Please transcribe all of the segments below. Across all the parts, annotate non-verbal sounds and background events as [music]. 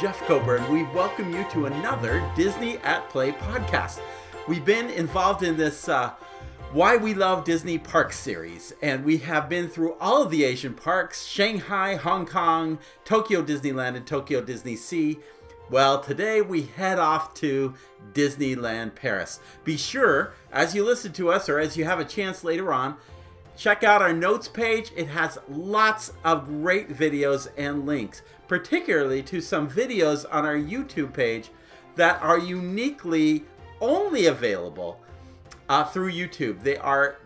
Jeff Kober. We welcome you to another Disney at Play podcast. We've been involved in this uh, Why We Love Disney Parks series, and we have been through all of the Asian parks Shanghai, Hong Kong, Tokyo Disneyland, and Tokyo Disney Sea. Well, today we head off to Disneyland Paris. Be sure, as you listen to us or as you have a chance later on, check out our notes page. It has lots of great videos and links, particularly to some videos on our YouTube page that are uniquely only available uh, through YouTube. They are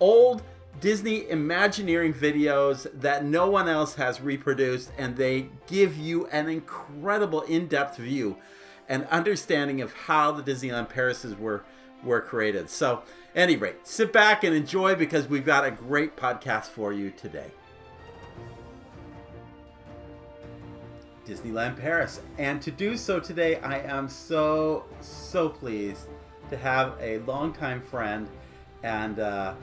old Disney Imagineering videos that no one else has reproduced, and they give you an incredible in depth view and understanding of how the Disneyland Parises were, were created. So, any rate, sit back and enjoy because we've got a great podcast for you today. Disneyland Paris. And to do so today, I am so, so pleased to have a longtime friend and uh,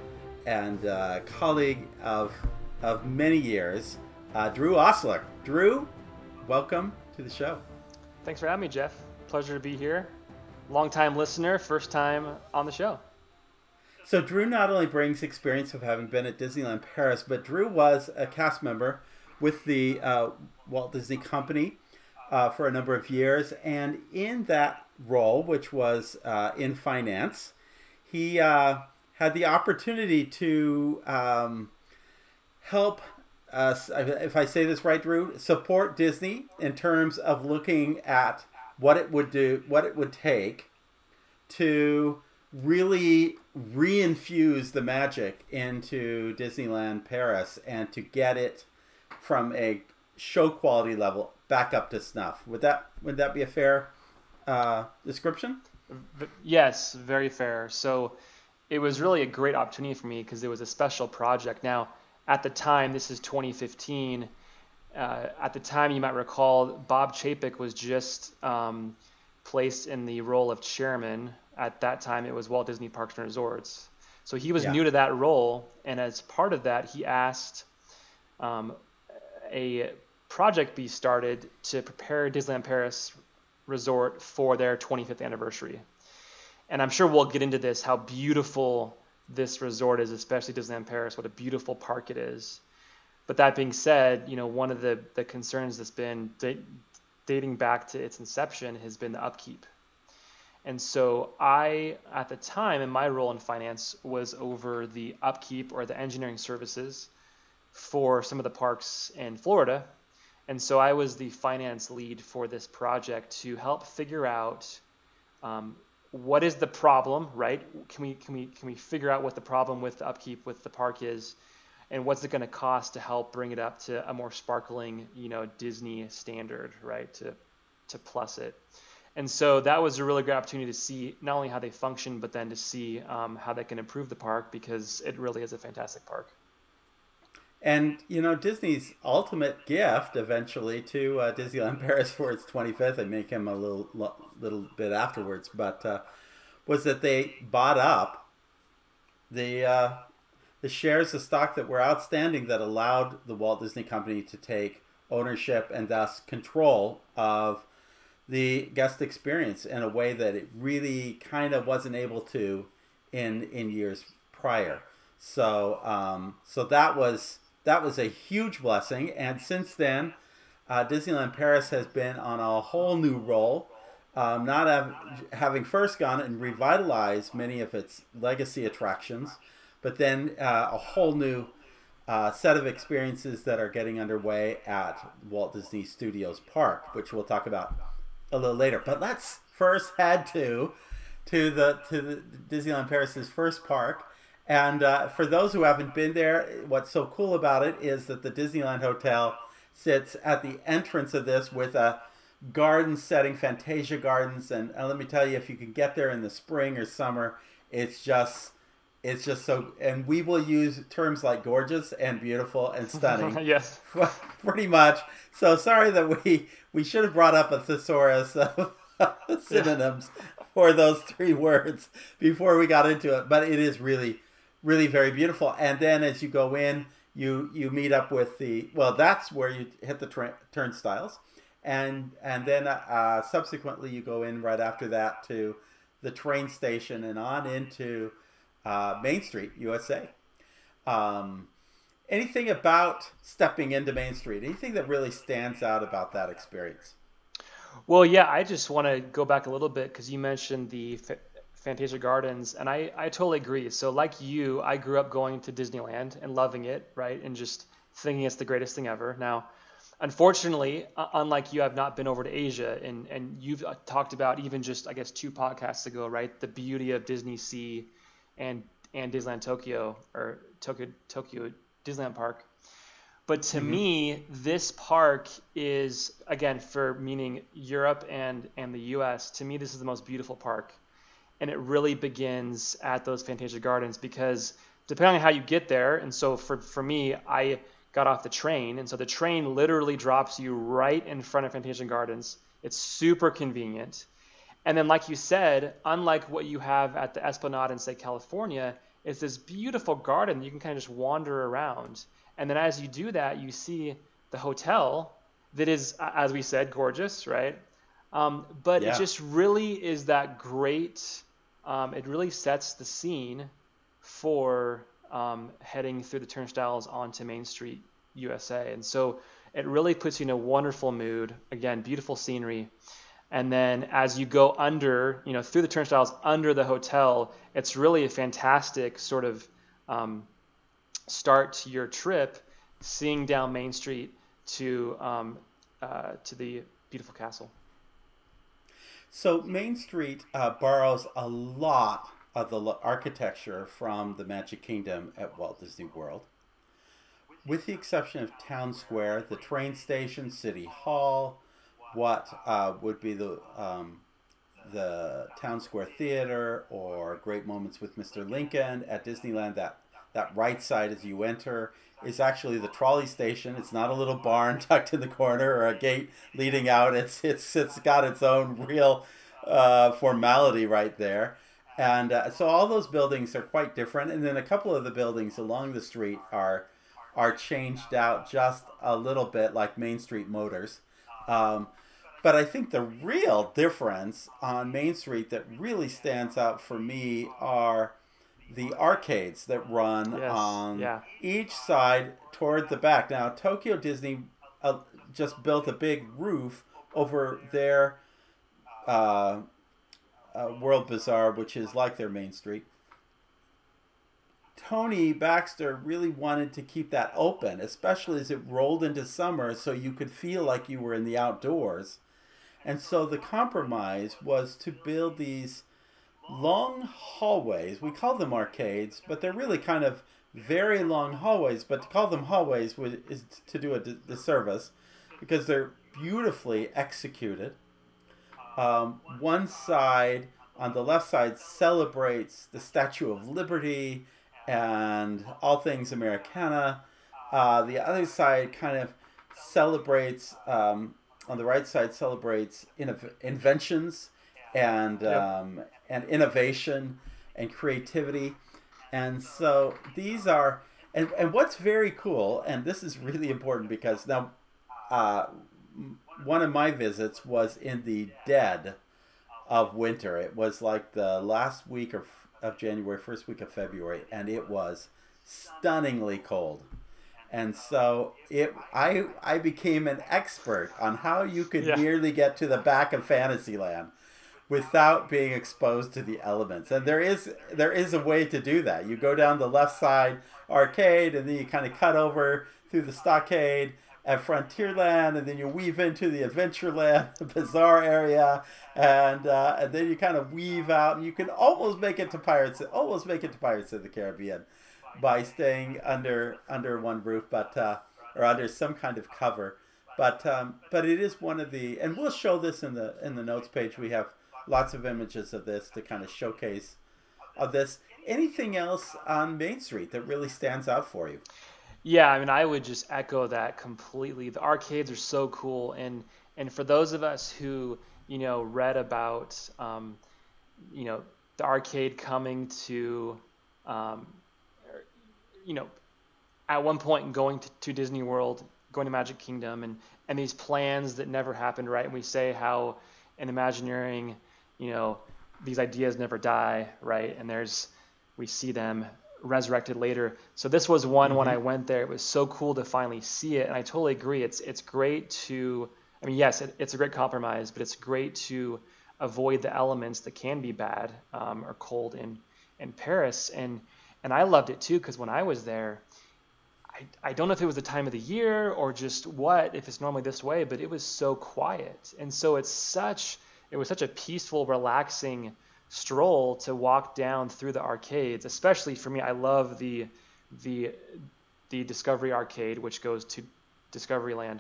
and uh, colleague of of many years, uh, Drew Ostler. Drew, welcome to the show. Thanks for having me, Jeff. Pleasure to be here. Long-time listener, first time on the show. So Drew not only brings experience of having been at Disneyland Paris, but Drew was a cast member with the uh, Walt Disney Company uh, for a number of years, and in that role, which was uh, in finance, he uh, had the opportunity to um, help us, if I say this right, Drew, support Disney in terms of looking at what it would do, what it would take to really reinfuse the magic into Disneyland Paris and to get it from a show quality level back up to snuff. Would that would that be a fair uh, description? Yes, very fair. So it was really a great opportunity for me because it was a special project. Now, at the time, this is 2015. Uh, at the time, you might recall, Bob Chapek was just um, placed in the role of chairman. At that time, it was Walt Disney Parks and Resorts. So he was yeah. new to that role, and as part of that, he asked um, a project be started to prepare Disneyland Paris Resort for their 25th anniversary and I'm sure we'll get into this how beautiful this resort is, especially Disneyland Paris. What a beautiful park it is. But that being said, you know one of the the concerns that's been da- dating back to its inception has been the upkeep. And so I, at the time, in my role in finance, was over the upkeep or the engineering services for some of the parks in Florida. And so I was the finance lead for this project to help figure out um, what is the problem, right? Can we can we can we figure out what the problem with the upkeep with the park is, and what's it going to cost to help bring it up to a more sparkling, you know, Disney standard, right? To to plus it, and so that was a really great opportunity to see not only how they function, but then to see um, how they can improve the park because it really is a fantastic park. And you know Disney's ultimate gift eventually to uh, Disneyland [laughs] Paris for its 25th, and make him a little little bit afterwards, but uh, was that they bought up the uh, the shares of stock that were outstanding that allowed the Walt Disney Company to take ownership and thus control of the guest experience in a way that it really kind of wasn't able to in in years prior. So um, so that was that was a huge blessing. And since then, uh, Disneyland Paris has been on a whole new roll. Um, not have, having first gone and revitalized many of its legacy attractions, but then uh, a whole new uh, set of experiences that are getting underway at Walt Disney Studios Park, which we'll talk about a little later. But let's first head to to the to the Disneyland Paris's first park, and uh, for those who haven't been there, what's so cool about it is that the Disneyland Hotel sits at the entrance of this with a garden setting, Fantasia Gardens, and uh, let me tell you, if you can get there in the spring or summer, it's just it's just so and we will use terms like gorgeous and beautiful and stunning [laughs] yes [laughs] pretty much so sorry that we we should have brought up a thesaurus of [laughs] synonyms yeah. for those three words before we got into it but it is really really very beautiful. And then as you go in, you you meet up with the well, that's where you hit the tra- turnstiles, and and then uh, subsequently you go in right after that to the train station and on into uh, Main Street, USA. Um, anything about stepping into Main Street? Anything that really stands out about that experience? Well, yeah, I just want to go back a little bit because you mentioned the F- Fantasia Gardens, and I, I totally agree. So, like you, I grew up going to Disneyland and loving it, right? And just thinking it's the greatest thing ever. Now, unfortunately, unlike you, I've not been over to Asia, and and you've uh, talked about even just I guess two podcasts ago, right? The beauty of Disney Sea and and Disneyland Tokyo or Tokyo Tokyo Disneyland Park. But to mm-hmm. me, this park is again for meaning Europe and and the U.S. To me, this is the most beautiful park, and it really begins at those Fantasia Gardens because depending on how you get there, and so for for me, I got off the train, and so the train literally drops you right in front of Fantasia Gardens. It's super convenient. And then, like you said, unlike what you have at the Esplanade in, say, California, it's this beautiful garden you can kind of just wander around. And then as you do that, you see the hotel that is, as we said, gorgeous, right? Um, but yeah. it just really is that great. Um, it really sets the scene for um, heading through the turnstiles onto Main Street, USA. And so it really puts you in a wonderful mood. Again, beautiful scenery. And then as you go under, you know, through the turnstiles under the hotel, it's really a fantastic sort of um, start to your trip, seeing down Main Street to um, uh, to the beautiful castle. So Main Street uh, borrows a lot of the architecture from the Magic Kingdom at Walt Disney World. With the exception of Town Square, the train station, City Hall, what uh, would be the um, the Town Square Theater or Great Moments with Mr. Lincoln at Disneyland. That that right side as you enter is actually the trolley station. It's not a little barn [laughs] tucked in the corner or a gate leading out. It's it's it's got its own real uh, formality right there. And uh, so all those buildings are quite different. And then a couple of the buildings along the street are are changed out just a little bit, like Main Street Motors. Um, but I think the real difference on Main Street that really stands out for me are the arcades that run yes, on yeah. each side toward the back. Now, Tokyo Disney uh, just built a big roof over their uh, uh, World Bazaar, which is like their Main Street. Tony Baxter really wanted to keep that open, especially as it rolled into summer, so you could feel like you were in the outdoors. And so the compromise was to build these long hallways. We call them arcades, but they're really kind of very long hallways. But to call them hallways is to do a disservice because they're beautifully executed. Um, one side, on the left side, celebrates the Statue of Liberty and all things Americana. Uh, the other side kind of celebrates um, on the right side celebrates innov- inventions and yep. um, and innovation and creativity. And so these are and, and what's very cool, and this is really important because now uh, one of my visits was in the dead of winter. It was like the last week of, of January, first week of February, and it was stunningly cold and so it I I became an expert on how you could yeah. nearly get to the back of Fantasyland without being exposed to the elements. And there is there is a way to do that. You go down the left side arcade and then you kind of cut over through the stockade at Frontierland, and then you weave into the Adventureland [laughs] Bazaar area, and uh, and then you kind of weave out, and you can almost make it to Pirates, almost make it to Pirates of the Caribbean by staying under under one roof, but uh, or under some kind of cover. But um, but it is one of the, and we'll show this in the in the notes page. We have lots of images of this to kind of showcase of this. Anything else on Main Street that really stands out for you? Yeah, I mean, I would just echo that completely. The arcades are so cool, and and for those of us who you know read about um, you know the arcade coming to um, you know, at one point going to, to Disney World, going to Magic Kingdom and and these plans that never happened, right? And we say how in Imagineering, you know, these ideas never die, right? And there's we see them resurrected later. So this was one mm-hmm. when I went there. It was so cool to finally see it, and I totally agree. It's it's great to. I mean, yes, it, it's a great compromise, but it's great to avoid the elements that can be bad um, or cold in in Paris. And and I loved it too because when I was there, I, I don't know if it was the time of the year or just what, if it's normally this way, but it was so quiet. And so it's such, it was such a peaceful, relaxing stroll to walk down through the arcades, especially for me. I love the, the, the Discovery Arcade, which goes to Discoveryland.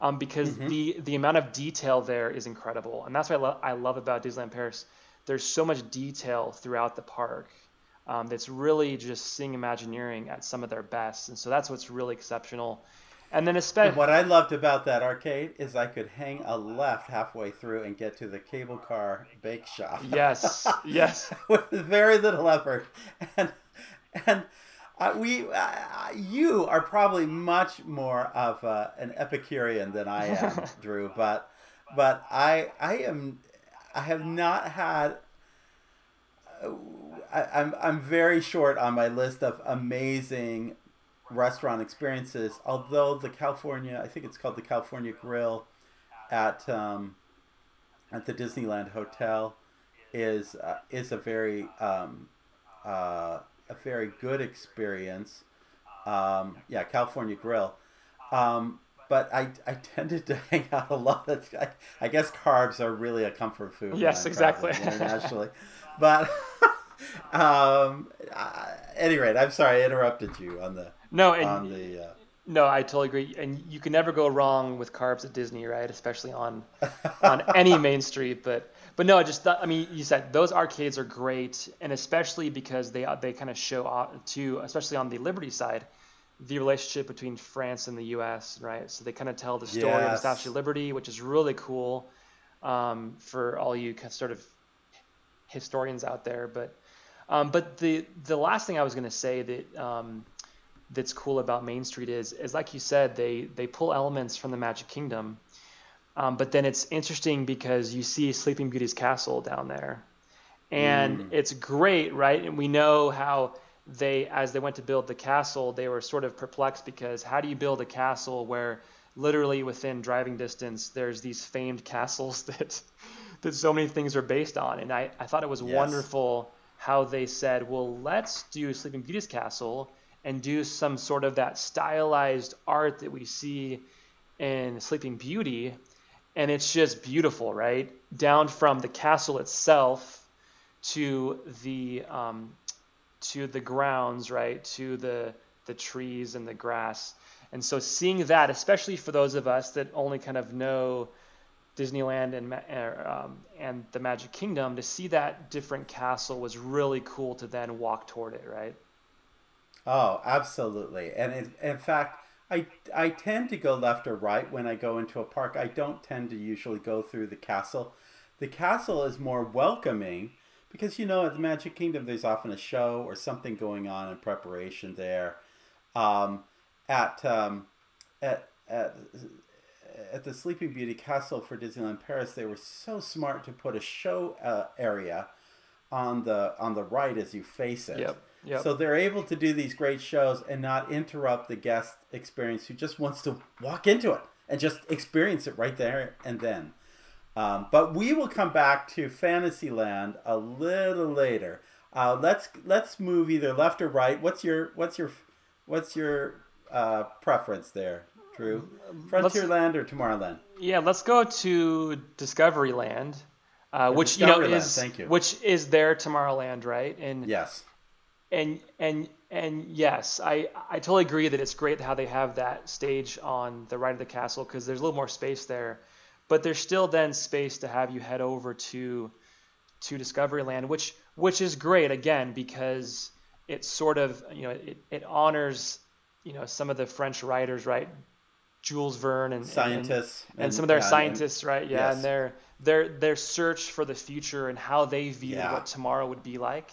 Um, because mm-hmm. the, the amount of detail there is incredible. And that's what I, lo- I love about Disneyland Paris. There's so much detail throughout the park um, that's really just seeing Imagineering at some of their best. And so that's what's really exceptional. And then especially what I loved about that arcade is I could hang a left halfway through and get to the cable car bake shop. Yes, [laughs] yes, with very little effort, and and uh, we uh, you are probably much more of uh, an Epicurean than I am, [laughs] Drew. But but I I am I have not had I, I'm I'm very short on my list of amazing restaurant experiences. Although the California, I think it's called the California Grill, at um, at the Disneyland Hotel, is uh, is a very um, uh, a very good experience. Um, yeah, California Grill. Um, but I, I tended to [laughs] hang out a lot. Of, I, I guess carbs are really a comfort food. Yes, exactly. Internationally, [laughs] but [laughs] um, at any rate, I'm sorry I interrupted you on the no and, on the. Uh, no, I totally agree, and you can never go wrong with carbs at Disney, right? Especially on [laughs] on any main street. But but no, I just I mean, you said those arcades are great, and especially because they they kind of show off too, especially on the Liberty side, the relationship between France and the U.S. Right? So they kind of tell the story yes. of the Statue of Liberty, which is really cool um, for all you sort of historians out there. But um, but the the last thing I was going to say that um, that's cool about Main Street is is like you said they they pull elements from the Magic Kingdom, um, but then it's interesting because you see Sleeping Beauty's castle down there, and mm. it's great, right? And we know how they as they went to build the castle they were sort of perplexed because how do you build a castle where literally within driving distance there's these famed [laughs] castles that that so many things are based on and i, I thought it was yes. wonderful how they said, well, let's do Sleeping Beauty's castle and do some sort of that stylized art that we see in Sleeping Beauty. And it's just beautiful, right? Down from the castle itself to the um, to the grounds, right? To the the trees and the grass. And so seeing that, especially for those of us that only kind of know Disneyland and um, and the Magic Kingdom to see that different castle was really cool to then walk toward it, right? Oh, absolutely. And in, in fact, I I tend to go left or right when I go into a park. I don't tend to usually go through the castle. The castle is more welcoming because you know at the Magic Kingdom there's often a show or something going on in preparation there. Um, at um, at at at the Sleeping Beauty Castle for Disneyland Paris, they were so smart to put a show uh, area on the on the right as you face it. Yep. Yep. So they're able to do these great shows and not interrupt the guest experience who just wants to walk into it and just experience it right there and then. Um, but we will come back to Fantasyland a little later. Uh, let's let's move either left or right. What's your what's your what's your uh, preference there? Drew. Frontierland or Tomorrowland? Yeah, let's go to Discoveryland, uh, which you know is you. which is their Tomorrowland, right? And yes, and and and yes, I I totally agree that it's great how they have that stage on the right of the castle because there's a little more space there, but there's still then space to have you head over to to Discoveryland, which which is great again because it sort of you know it, it honors you know some of the French writers, right? Jules Verne and scientists and, and, and some of their scientists, and, right? Yeah, yes. and their their their search for the future and how they view yeah. what tomorrow would be like.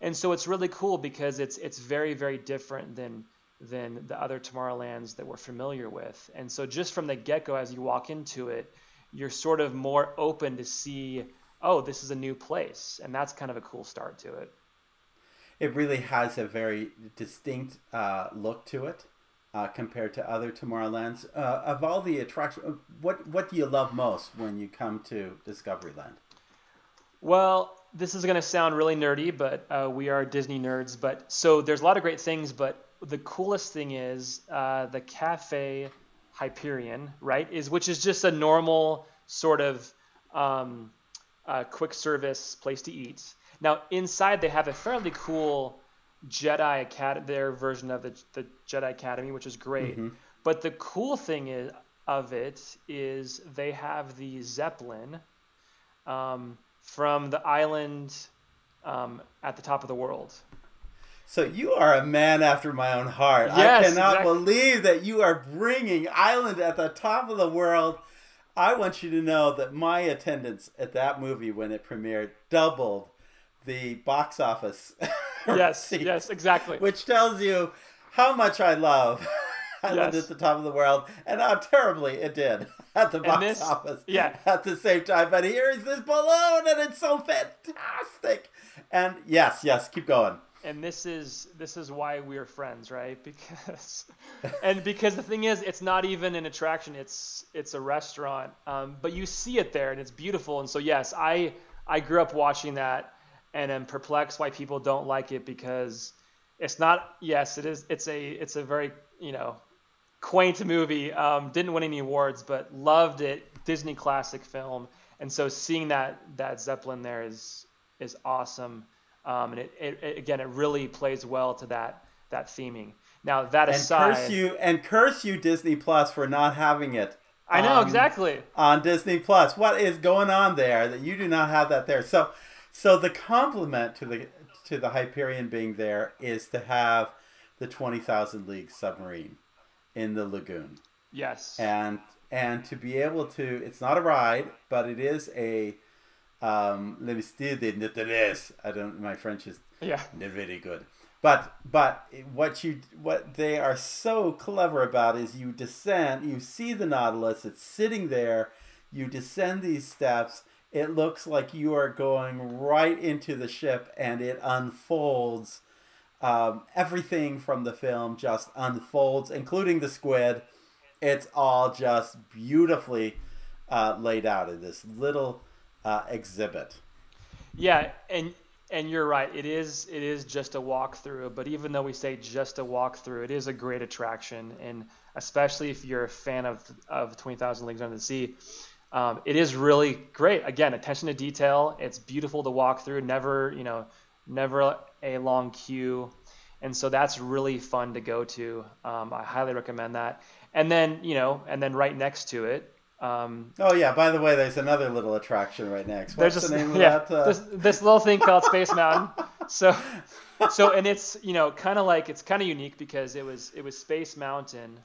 And so it's really cool because it's it's very very different than than the other Tomorrowlands that we're familiar with. And so just from the get-go, as you walk into it, you're sort of more open to see, oh, this is a new place, and that's kind of a cool start to it. It really has a very distinct uh, look to it. Uh, compared to other Tomorrowlands, uh, of all the attractions, what what do you love most when you come to Discoveryland? Well, this is going to sound really nerdy, but uh, we are Disney nerds. But so there's a lot of great things, but the coolest thing is uh, the Cafe Hyperion, right? Is which is just a normal sort of um, uh, quick service place to eat. Now inside they have a fairly cool Jedi Academy, their version of the, the Jedi Academy, which is great. Mm-hmm. But the cool thing is, of it is they have the Zeppelin um, from the island um, at the top of the world. So you are a man after my own heart. Yes, I cannot exactly. believe that you are bringing Island at the top of the world. I want you to know that my attendance at that movie when it premiered doubled the box office. [laughs] yes, [laughs] yes, exactly. Which tells you how much I love [laughs] Island yes. at the top of the world and how terribly it did [laughs] at the box this, office. Yeah. At the same time, but here is this balloon and it's so fantastic. And yes, yes, keep going and this is this is why we're friends right because and because the thing is it's not even an attraction it's it's a restaurant um, but you see it there and it's beautiful and so yes i i grew up watching that and am perplexed why people don't like it because it's not yes it is it's a it's a very you know quaint movie um, didn't win any awards but loved it disney classic film and so seeing that that zeppelin there is is awesome um, and it, it, it, again, it really plays well to that that theming. Now that and aside, curse you and curse you Disney Plus for not having it. I know on, exactly on Disney Plus. What is going on there that you do not have that there? So, so the compliment to the to the Hyperion being there is to have the twenty thousand league submarine in the lagoon. Yes, and and to be able to, it's not a ride, but it is a um, Les Mystères du Nautilus. I don't. My French is yeah not very good. But but what you what they are so clever about is you descend. You see the Nautilus. It's sitting there. You descend these steps. It looks like you are going right into the ship, and it unfolds. Um, everything from the film just unfolds, including the squid. It's all just beautifully uh, laid out in this little uh, exhibit. Yeah, and and you're right. It is it is just a walkthrough, but even though we say just a walkthrough, it is a great attraction, and especially if you're a fan of of Twenty Thousand Leagues Under the Sea, um, it is really great. Again, attention to detail. It's beautiful to walk through. Never you know, never a long queue, and so that's really fun to go to. Um, I highly recommend that. And then you know, and then right next to it um, oh yeah. By the way, there's another little attraction right next. What's there's the name [laughs] yeah, of that? Uh... This, this little thing called [laughs] Space Mountain. So, so and it's you know kind of like it's kind of unique because it was it was Space Mountain.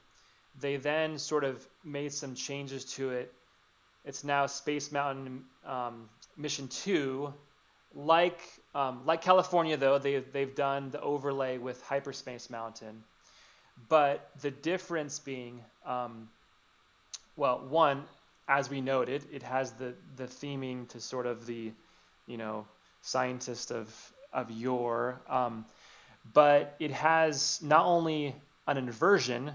They then sort of made some changes to it. It's now Space Mountain um, Mission Two. Like um, like California though, they they've done the overlay with Hyperspace Mountain, but the difference being um, well, one, as we noted, it has the the theming to sort of the, you know, scientist of of yore, um, but it has not only an inversion,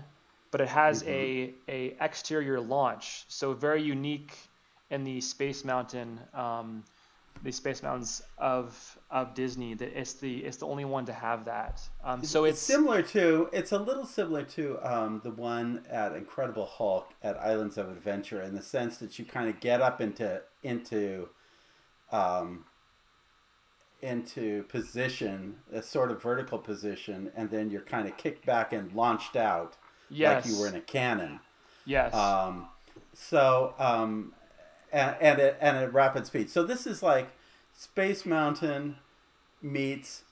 but it has mm-hmm. a a exterior launch. So very unique in the Space Mountain um, the Space Mountains of of Disney. That it's the it's the only one to have that. Um, so it's, it's, similar to it's a little similar to um, the one at Incredible Hulk at Islands of Adventure in the sense that you kind of get up into into um, into position, a sort of vertical position, and then you're kind of kicked back and launched out yes. like you were in a cannon. Yes. Um, so um, and and at, and at rapid speed. So this is like Space Mountain meets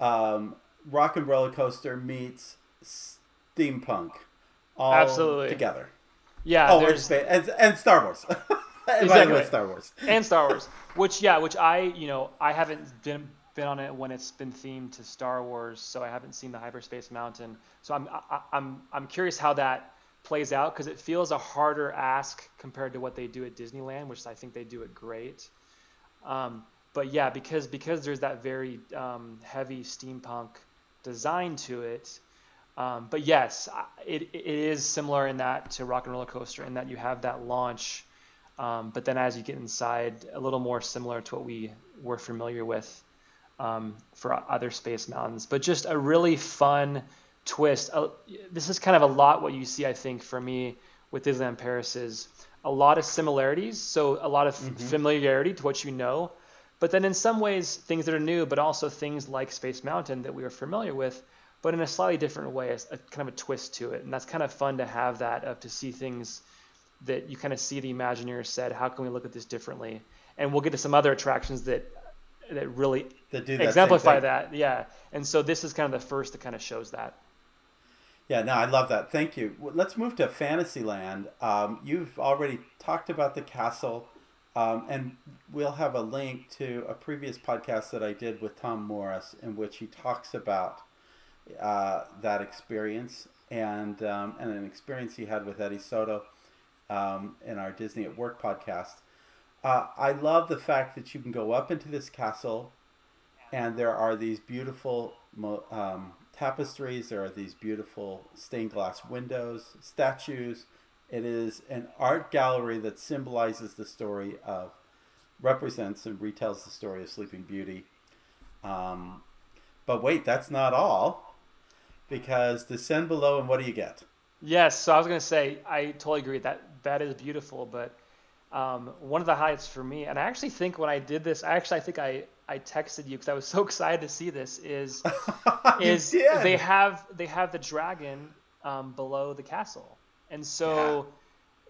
um, Rock and Roller Coaster meets steampunk, all Absolutely. together. Yeah. Oh, and, and, and Star Wars. [laughs] and exactly. Star Wars. and Star Wars, which yeah, which I you know I haven't been been on it when it's been themed to Star Wars, so I haven't seen the Hyperspace Mountain. So I'm I, I'm I'm curious how that plays out because it feels a harder ask compared to what they do at Disneyland, which I think they do it great. Um, but yeah, because because there's that very um, heavy steampunk design to it. Um, but yes, it, it is similar in that to Rock and Roller Coaster in that you have that launch, um, but then as you get inside, a little more similar to what we were familiar with um, for other Space Mountains. But just a really fun twist. Uh, this is kind of a lot what you see, I think, for me with Disneyland Paris is a lot of similarities, so a lot of mm-hmm. familiarity to what you know, but then in some ways things that are new, but also things like Space Mountain that we are familiar with, but in a slightly different way, a, kind of a twist to it, and that's kind of fun to have that of to see things that you kind of see the Imagineers said, how can we look at this differently? And we'll get to some other attractions that that really that that exemplify that. Yeah, and so this is kind of the first that kind of shows that. Yeah, no, I love that. Thank you. Let's move to Fantasyland. Um, you've already talked about the castle, um, and we'll have a link to a previous podcast that I did with Tom Morris in which he talks about uh, that experience and um, and an experience he had with Eddie Soto um, in our Disney at Work podcast. Uh, I love the fact that you can go up into this castle, and there are these beautiful um, tapestries. There are these beautiful stained glass windows, statues. It is an art gallery that symbolizes the story of, represents and retells the story of Sleeping Beauty. Um, but wait, that's not all, because descend below and what do you get? Yes, so I was going to say I totally agree that that is beautiful, but um, one of the highlights for me, and I actually think when I did this, I actually I think I I texted you because I was [laughs] so excited to see this. Is [laughs] is did. they have they have the dragon um, below the castle, and so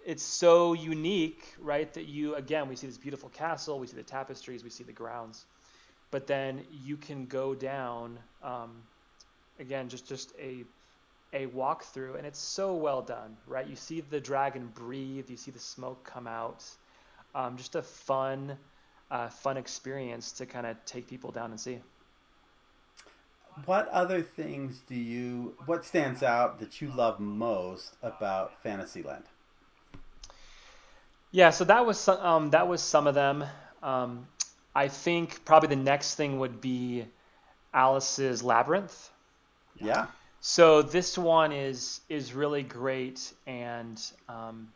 yeah. it's so unique, right? That you again we see this beautiful castle, we see the tapestries, we see the grounds, but then you can go down. Um, again, just just a a walkthrough, and it's so well done, right? You see the dragon breathe, you see the smoke come out. Um, just a fun uh, fun experience to kind of take people down and see. What other things do you? What stands out that you love most about Fantasyland? Yeah, so that was um, that was some of them. Um, I think probably the next thing would be Alice's Labyrinth. Yeah. So this one is is really great, and um,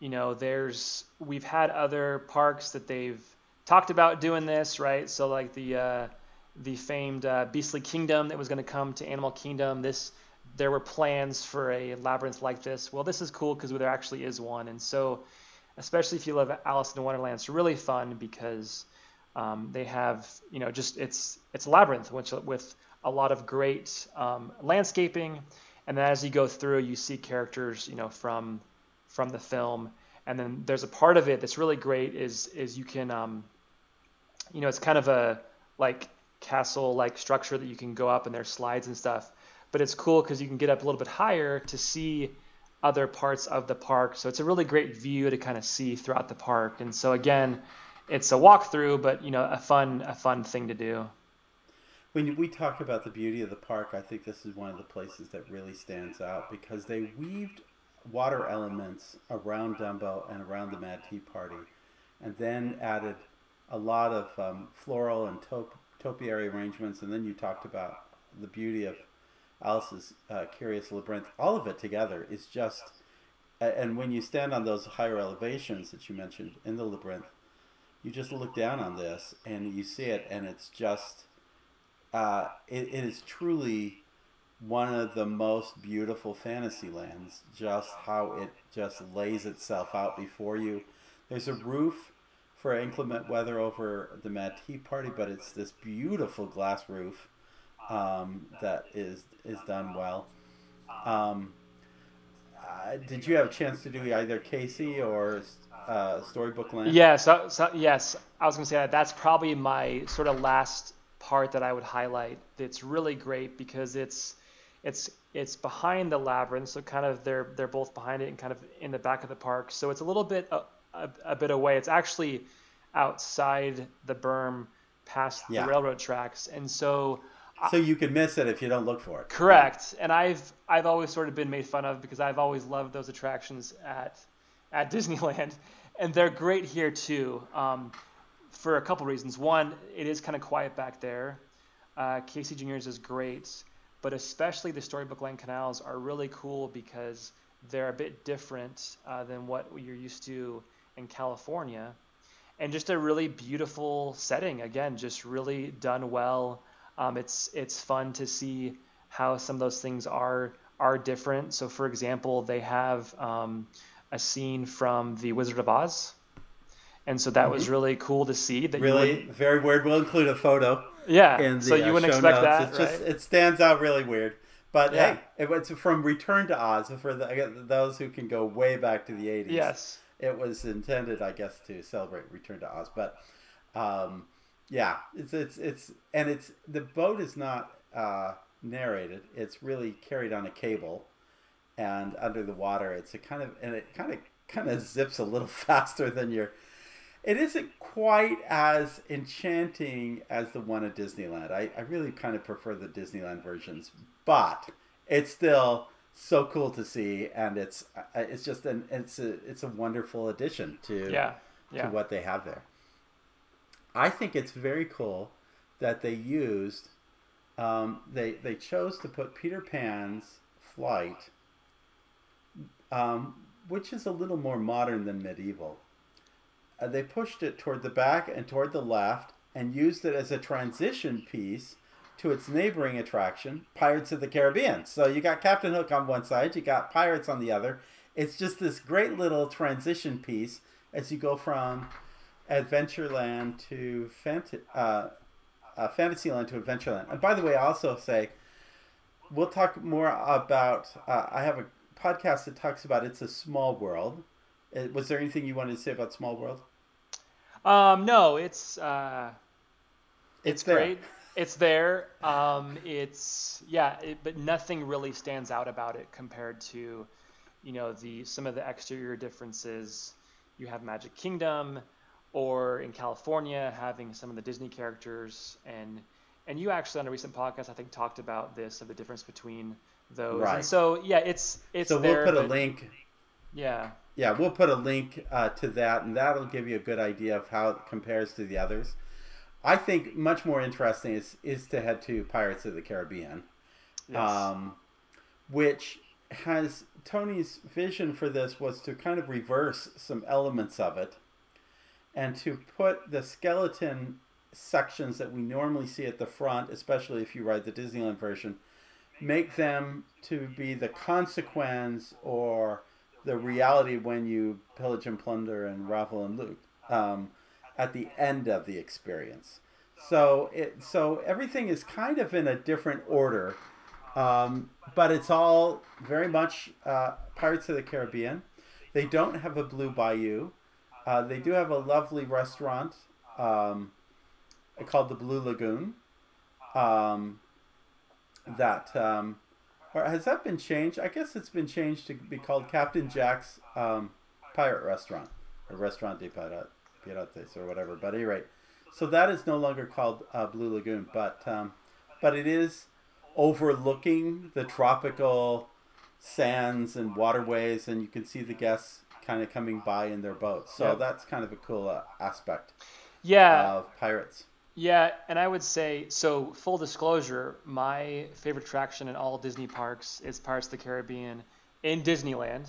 you know, there's we've had other parks that they've talked about doing this, right? So like the uh, the famed uh, Beastly Kingdom that was going to come to Animal Kingdom. This there were plans for a labyrinth like this. Well, this is cool because there actually is one, and so especially if you love Alice in Wonderland, it's really fun because um, they have you know just it's it's a labyrinth which with a lot of great um, landscaping, and then as you go through, you see characters you know from from the film. And then there's a part of it that's really great is is you can um, you know it's kind of a like castle like structure that you can go up and there's slides and stuff. But it's cool because you can get up a little bit higher to see other parts of the park. So it's a really great view to kind of see throughout the park. And so again, it's a walkthrough, but you know, a fun a fun thing to do. When we talk about the beauty of the park, I think this is one of the places that really stands out because they weaved water elements around Dumbo and around the Mad Tea Party, and then added a lot of um, floral and top- topiary arrangements. And then you talked about the beauty of Alice's uh, Curious Labyrinth. All of it together is just. And when you stand on those higher elevations that you mentioned in the labyrinth, you just look down on this and you see it, and it's just. Uh, it, it is truly one of the most beautiful fantasy lands. Just how it just lays itself out before you. There's a roof for inclement weather over the Mad Tea Party, but it's this beautiful glass roof um, that is is done well. Um, uh, did you have a chance to do either Casey or uh, Storybook Land? Yeah, so, so, yes, I was going to say that. That's probably my sort of last part that I would highlight. It's really great because it's it's it's behind the labyrinth, so kind of they're they're both behind it and kind of in the back of the park. So it's a little bit a, a, a bit away. It's actually outside the berm past Yeah. the railroad tracks, and so So you could miss it if you don't look for it. correct. And I've I've always sort of been made fun of because I've always loved those attractions at at [laughs] Disneyland, and they're great here too. Um, for a couple reasons. One, it is kind of quiet back there. Uh, Casey Juniors is great, but especially the Storybook Land canals are really cool because they're a bit different uh, than what you're used to in California, and just a really beautiful setting. Again, just really done well. Um, it's it's fun to see how some of those things are are different. So, for example, they have um, a scene from The Wizard of Oz, and so that was really cool to see. That Really, very weird. We'll include a photo yeah. in the so you uh, wouldn't expect notes. that, It's right? just it stands out really weird. But Yeah. hey, it was from Return to Oz for the, those who can go way back to the 80s. yes. it was intended, I guess, to celebrate Return to Oz. But um, yeah, it's it's it's and it's the boat is not uh, narrated. It's really carried on a cable, and under the water, it's a kind of and it kind of kind of [laughs] zips a little [laughs] faster than your. It isn't quite as enchanting as the one at Disneyland. I, I really kind of prefer the Disneyland versions, but it's still so cool to see, and it's uh, it's just an it's a it's a wonderful addition to Yeah. to what they have there. I think it's very cool that they used um, they they chose to put Peter Pan's flight, um, which is a little more modern than medieval. Uh, they pushed it toward the back and toward the left, and used it as a transition piece to its neighboring attraction, Pirates of the Caribbean. So you got Captain Hook on one side, you got Pirates on the other. It's just this great little transition piece as you go from Adventureland to Fant- uh, uh, Fantasyland to Adventureland. And by the way, I also say we'll talk more about. Uh, I have a podcast that talks about it's a small world. Uh, Was there anything you wanted to say about Small World? Um, no, it's uh, it's, there. great. It's there. Um, it's yeah, it, but nothing really stands out about it compared to, you know, the some of the exterior differences. You have Magic Kingdom, or in California having some of the Disney characters, and and you actually on a recent podcast I think talked about this of the difference between those. Right. And so yeah, it's it's so we'll put a link. Yeah. Yeah, we'll put a link uh, to that, and that'll give you a good idea of how it compares to the others. I think much more interesting is is to head to Pirates of the Caribbean. Yes. um, which has Tony's vision for this was to kind of reverse some elements of it and to put the skeleton sections that we normally see at the front, especially if you ride the Disneyland version, make them to be the consequence or the reality when you pillage and plunder and ravel and loot um, at the end of the experience. So it so everything is kind of in a different order, um, but it's all very much uh, Pirates of the Caribbean. They don't have a Blue Bayou. Uh, they do have a lovely restaurant um, called the Blue Lagoon. Um, that um, or has that been changed? I guess it's been changed to be called Captain Jack's um, Pirate Restaurant or Restaurant de Pirate, Pirates or whatever. But at any rate, so that is no longer called uh, Blue Lagoon, but um, but it is overlooking the tropical sands and waterways, and you can see the guests kind of coming by in their boats. So Yep. that's kind of a cool uh, aspect Yeah. of pirates. Yeah, and I would say so. Full disclosure: my favorite attraction in all Disney parks is Pirates of the Caribbean in Disneyland.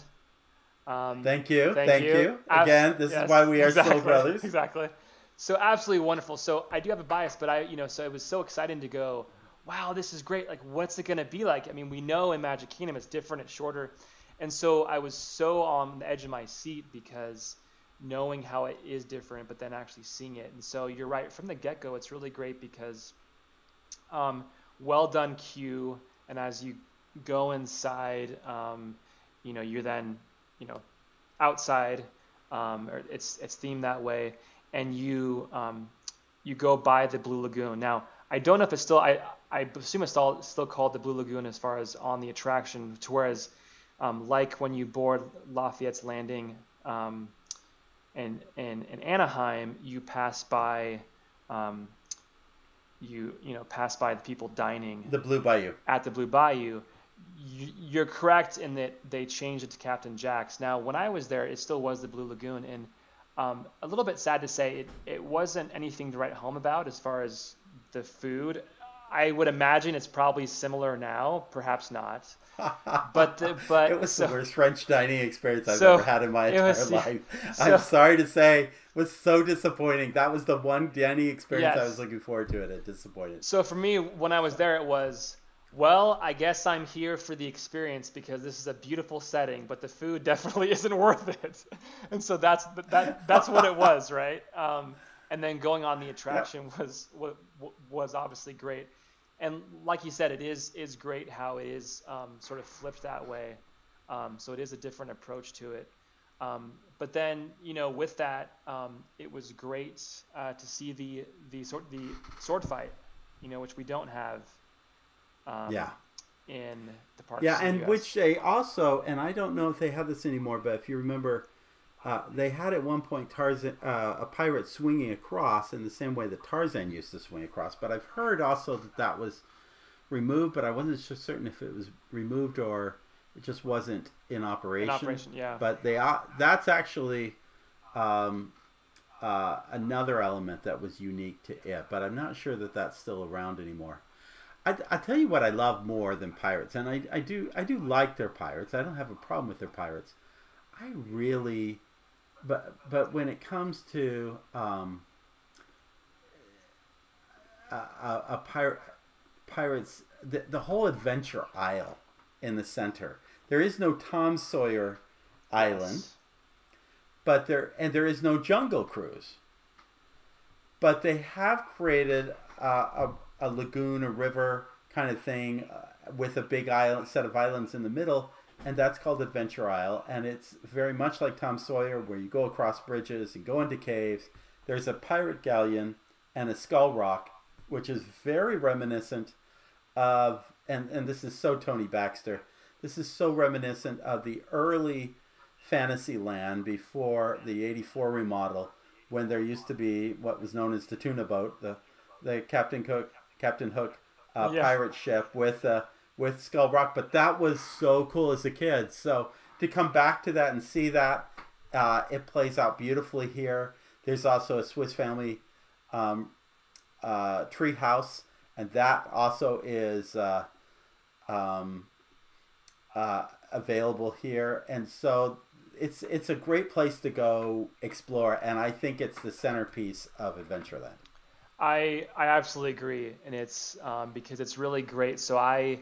Um, Thank you, Thank thank, you. you. Again, this yes, is why we are exactly, soul brothers. Exactly. So absolutely wonderful. So I do have a bias, but I, you know, so it was so exciting to go. Wow, this is great. Like, what's it gonna be like? I mean, we know in Magic Kingdom it's different, it's shorter, and so I was so on the edge of my seat because knowing how it is different, but then actually seeing it. And so you're right from the get go. It's really great because, um, well done queue, and as you go inside, um, you know, you're then, you know, outside, um, or it's it's themed that way, and you um, you go by the Blue Lagoon. Now, I don't know if it's still I I assume it's still still called the Blue Lagoon as far as on the attraction, to whereas um, like when you board Laffite's Landing um, in, in in Anaheim, you pass by um, you you know pass by the people dining the Blue Bayou at the Blue Bayou. You're correct in that they changed it to Captain Jack's. Now, when I was there, it still was the Blue Lagoon, and um, a little bit sad to say, it, it wasn't anything to write home about as far as the food. I would imagine it's probably similar now, perhaps not. [laughs] But the, but it was so, the worst French dining experience I've so ever had in my entire was, life. [laughs] So, I'm sorry to say, it was so disappointing. That was the one dining experience yes. I was looking forward to, and it disappointed. So for me, when I was there, it was well, I guess I'm here for the experience because this is a beautiful setting, but the food [laughs] definitely isn't worth it. And so that's that that's what it was, right? Um, and then going on the attraction was was obviously great. And like you said, it is is great how it is um, sort of flipped that way. Um, so it is a different approach to it. Um, but then, you know, with that, um, it was great uh, to see the the sword the sword fight, you know, which we don't have um, yeah. In the parks. Yeah, and the which they also, and I don't know if they have this anymore, but if you remember, uh, they had at one point Tarzan, uh, a pirate swinging across in the same way that Tarzan used to swing across. But I've heard also that that was removed, but I wasn't so certain if it was removed or it just wasn't in operation. In operation, yeah. But they uh, that's actually um, uh, another element that was unique to it, but I'm not sure that that's still around anymore. I, I tell you what I love more than pirates, and I, I do I do like their pirates. I don't have a problem with their pirates. I really, but but when it comes to um, a, a, a pirate pirates the, the whole adventure isle in the center. There is no Tom Sawyer Island, yes. but there and there is no Jungle Cruise. But they have created uh, a a lagoon, a river kind of thing uh, with a big island set of islands in the middle, and that's called Adventure Isle. And it's very much like Tom Sawyer, where you go across bridges and go into caves. There's a pirate galleon and a skull rock, which is very reminiscent of, and, and this is so Tony Baxter, this is so reminiscent of the early Fantasyland before the 84 remodel, when there used to be what was known as the tuna boat, the, the Captain Cook Captain Hook uh, yeah. pirate ship with uh, with Skull Rock. But that was so cool as a kid. So to come back to that and see that, uh, it plays out beautifully here. There's also a Swiss Family um, uh, tree house, and that also is uh, um, uh, available here. And so it's it's a great place to go explore, and I think it's the centerpiece of Adventureland. I I absolutely agree, and it's um, because it's really great. So I,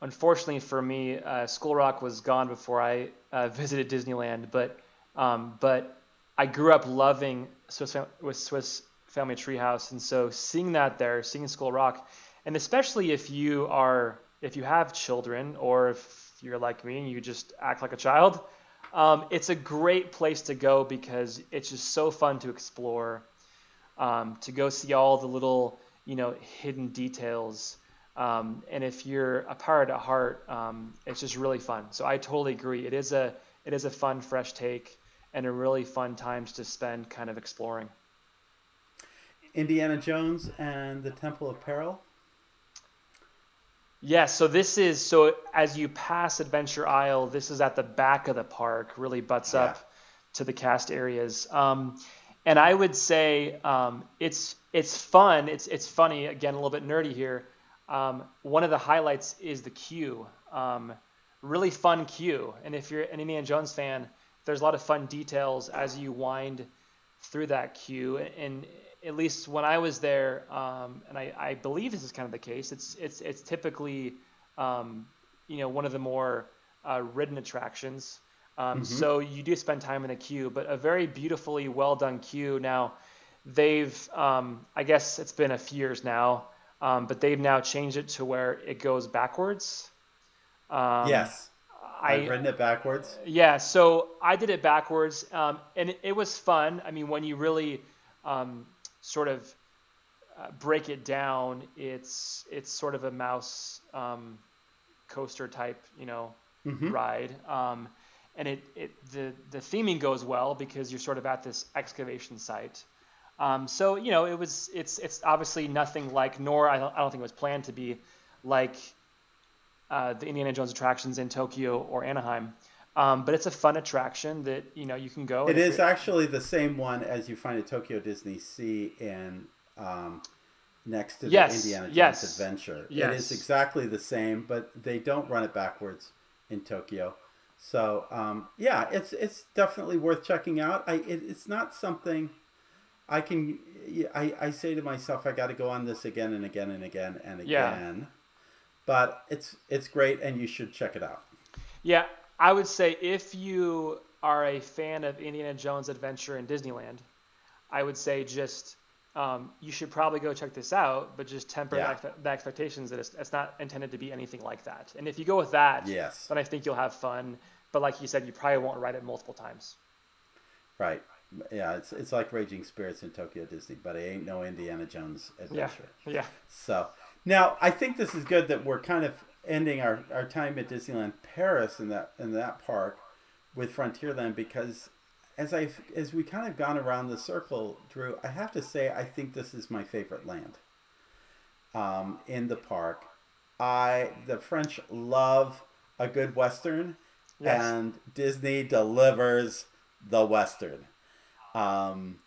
unfortunately for me, uh, Skull Rock was gone before I uh, [laughs] visited Disneyland, but um, but I grew up loving Swiss with Swiss Family Treehouse, and so seeing that there, seeing Skull Rock, and especially if you are if you have children or if you're like me and you just act like a child, um, it's a great place to go because it's just so fun to explore um, to go see all the little you know hidden details. Um, and if you're a pirate at heart, um, it's just really fun. So I totally agree. It is a it is a fun, fresh take, and a really fun times to spend kind of exploring. Indiana Jones and the Temple of Peril. Yes, yeah, so this is so as you pass Adventure Isle, this is at the back of the park, really butts yeah. up to the cast areas. Um, and I would say um, it's it's fun. It's it's funny. Again, a little bit nerdy here. Um, one of the highlights is the queue. Um, really fun queue. And if you're an Indiana Jones fan, there's a lot of fun details as you wind through that queue. And at least when I was there, um, and I, I, believe this is kind of the case, it's it's it's typically um, you know one of the more uh, ridden attractions. Um, mm-hmm. So you do spend time in the queue, but a very beautifully well done queue. Now, they've, um, I guess it's been a few years now, um, but they've now changed it to where it goes backwards. Um, yes. I, have written it backwards. Yeah, so I did it backwards, um, and it, it, was fun. I mean, when you really um, sort of uh, break it down, it's it's sort of a mouse coaster type, you know, mm-hmm. ride and it, it the the theming goes well because you're sort of at this excavation site. Um, so you know, it was it's it's obviously nothing like, nor I don't, I don't think it was planned to be like uh, the Indiana Jones attractions in Tokyo or Anaheim. Um, but it's a fun attraction that you know you can go. It is actually the same one as you find at Tokyo Disney Sea in um, next to the yes, Indiana Jones yes, Adventure. Yes. It is exactly the same, but they don't run it backwards in Tokyo. So um, yeah, it's it's definitely worth checking out. I it, it's not something I can. I, I say to myself, I got to go on this again and again and again and again. Yeah. But it's it's great, and you should check it out. Yeah, I would say if you are a fan of Indiana Jones Adventure in Disneyland, I would say just um, you should probably go check this out, but just temper yeah. the, the, expectations that it's, it's, not intended to be anything like that. And if you go with that, yes. then I think you'll have fun. But like you said, you probably won't ride it multiple times. Right. Yeah, it's it's like Raging Spirits in Tokyo Disney, but it ain't no Indiana Jones adventure. Yeah. Yeah. So now I think this is good that we're kind of ending our, our time at Disneyland Paris in that in that park with Frontierland because as I as we kind of gone around the circle, Drew, I have to say I think this is my favorite land. Um, in the park, I the French love a good western, yes. and Disney delivers the western. Um,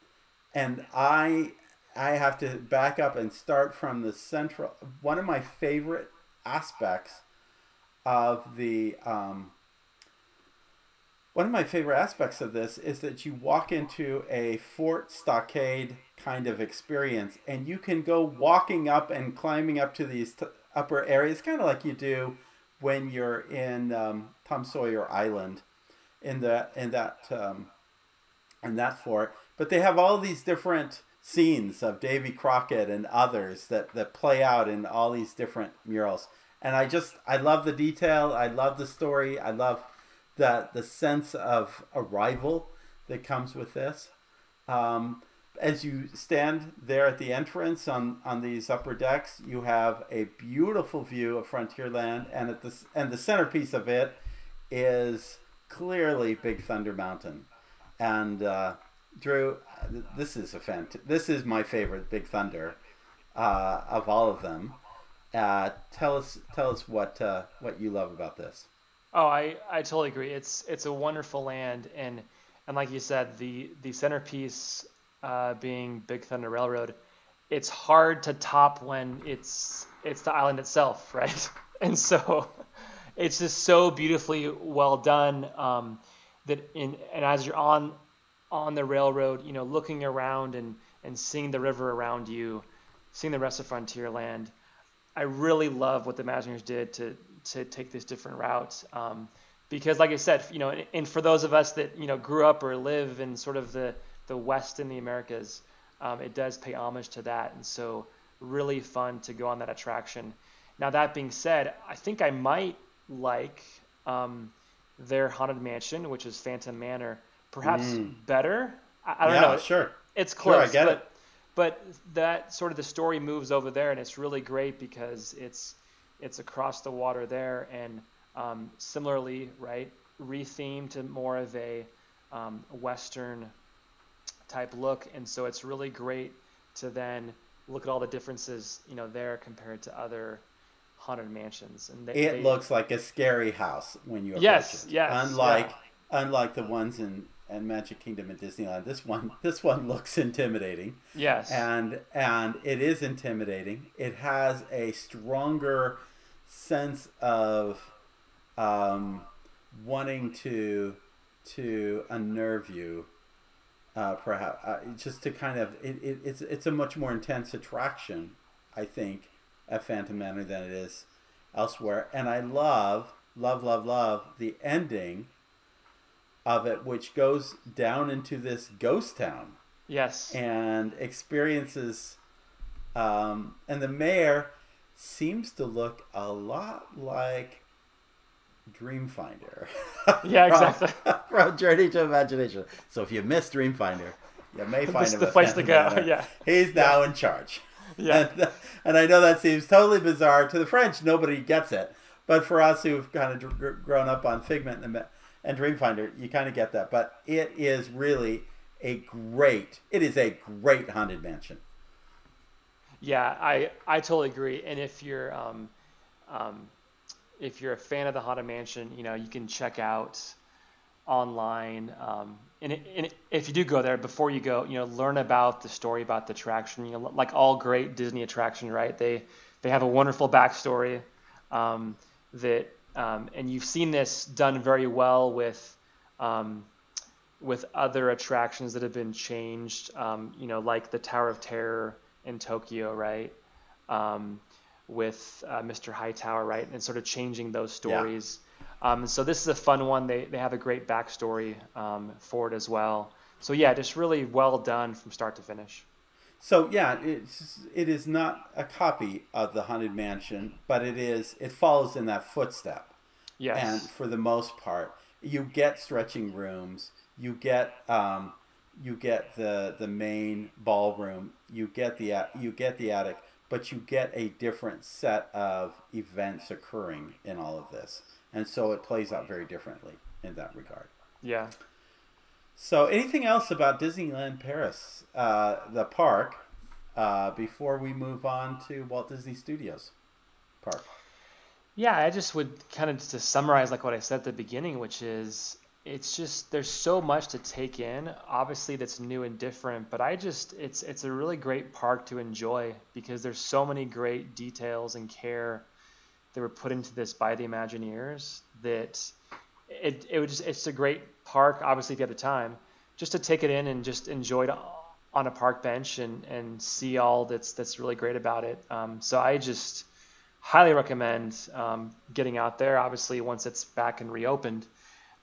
and I I have to back up and start from the central. One of my favorite aspects of the um, one of my favorite aspects of this is that you walk into a fort stockade kind of experience and you can go walking up and climbing up to these t- upper areas kind of like you do when you're in um, Tom Sawyer Island in the in that um, in that fort but they have all these different scenes of Davy Crockett and others that, that play out in all these different murals and I just I love the detail. I love the story. I love the the sense of arrival that comes with this. Um, as you stand there at the entrance on on these upper decks, you have a beautiful view of Frontierland, and at the and the centerpiece of it is clearly Big Thunder Mountain. And uh, Drew, this is a fant- This is my favorite Big Thunder uh, of all of them. Uh, tell us tell us what uh, what you love about this. Oh, I, I totally agree. It's it's a wonderful land, and and like you said, the the centerpiece uh, being Big Thunder Railroad, it's hard to top when it's it's the island itself, [laughs] right? And so it's just so beautifully well done um, that in and as you're on on the railroad, you know, looking around and and seeing the river around you, seeing the rest of Frontierland I really love what the Imagineers did to to take this different route. Um, because, like I said, you know, and, and, for those of us that you know grew up or live in sort of the the West in the Americas, um, it does pay homage to that, and so really fun to go on that attraction. Now that being said, I think I might like um, their haunted mansion, which is Phantom Manor, perhaps mm. better. I, I don't yeah, know. Sure. It's close. Sure, I get but, it but that sort of the story moves over there, and it's really great because it's it's across the water there, and um, similarly, right, rethemed to more of a um, Western type look, and so it's really great to then look at all the differences, you know, there compared to other haunted mansions. And they, it they, looks like a scary house when you approach yes, it. Yes, unlike yeah. unlike the ones in and Magic Kingdom at Disneyland. This one [laughs] this one looks intimidating. Yes. And and it is intimidating. It has a stronger sense of um, wanting to to unnerve you. Uh, perhaps uh, just to kind of it, it, it's it's a much more intense attraction, I think, at Phantom Manor than it is elsewhere. And I love love love love the ending of it, which goes down into this ghost town. Yes. And experiences, um, and the mayor seems to look a lot like Dreamfinder. [laughs] Yeah, exactly. [laughs] from, from Journey to Imagination. So if you miss Dreamfinder, you may [laughs] find this him the place to go. Yeah. He's now yeah. in charge. Yeah. And, and, I know that seems totally bizarre to the French. Nobody gets it. But for us who've kind of grown up on Figment and and Dreamfinder, you kind of get that. But it is really a great. It is a great haunted mansion. Yeah, I I totally agree. And if you're um, um, if you're a fan of the Haunted Mansion, you know you can check out online. Um, and, it, and if you do go there, before you go, you know, learn about the story about the attraction. You know, like all great Disney attraction, right? They they have a wonderful backstory um, that, um, and you've seen this done very well with um, with other attractions that have been changed. Um, you know, like the Tower of Terror in Tokyo, right? Um, with uh, Mr. Hightower, right, and sort of changing those stories. Yeah um, so this is a fun one. They, they have a great backstory um, for it as well. So yeah, just really well done from start to finish. So yeah, it's it is not a copy of the Haunted Mansion, but it is it follows in that footstep. Yes. And for the most part, you get stretching rooms. You get um, you get the the main ballroom. You get the you get the attic, but you get a different set of events occurring in all of this and so it plays out very differently in that regard. Yeah. So, anything else about Disneyland Paris, uh, the park, uh, before we move on to Walt Disney Studios Park? Yeah, I just would kind of to summarize like what I said at the beginning, which is it's just there's so much to take in. Obviously, that's new and different, but I just it's it's a really great park to enjoy because there's so many great details and care that were put into this by the Imagineers that it, it was just, it's a great park, obviously, if you have the time, just to take it in and just enjoy it on a park bench and, and see all that's, that's really great about it. Um, so I just highly recommend um, getting out there, obviously, once it's back and reopened.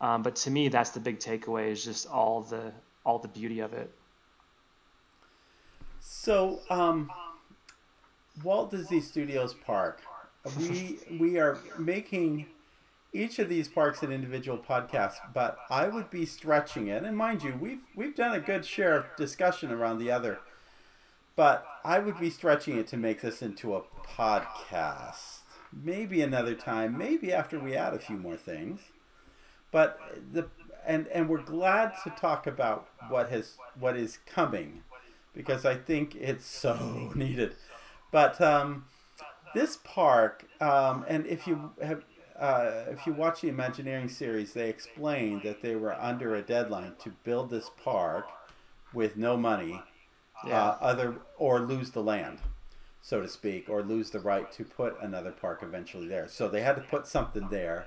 Um, but to me, that's the big takeaway is just all the, all the beauty of it. So, um, Walt Disney Studios Park, we we are making each of these parks an individual podcast, but I would be stretching it. And mind you, we've we've done a good share of discussion around the other, but I would be stretching it to make this into a podcast. Maybe another time, maybe after we add a few more things. But the and and we're glad to talk about what has what is coming because I think it's [laughs] so needed. But um, this park, um, and if you have, uh, if you watch the Imagineering series, they explain that they were under a deadline to build this park with no money, yeah. uh, other or lose the land, so to speak, or lose the right to put another park eventually there. So they had to put something there.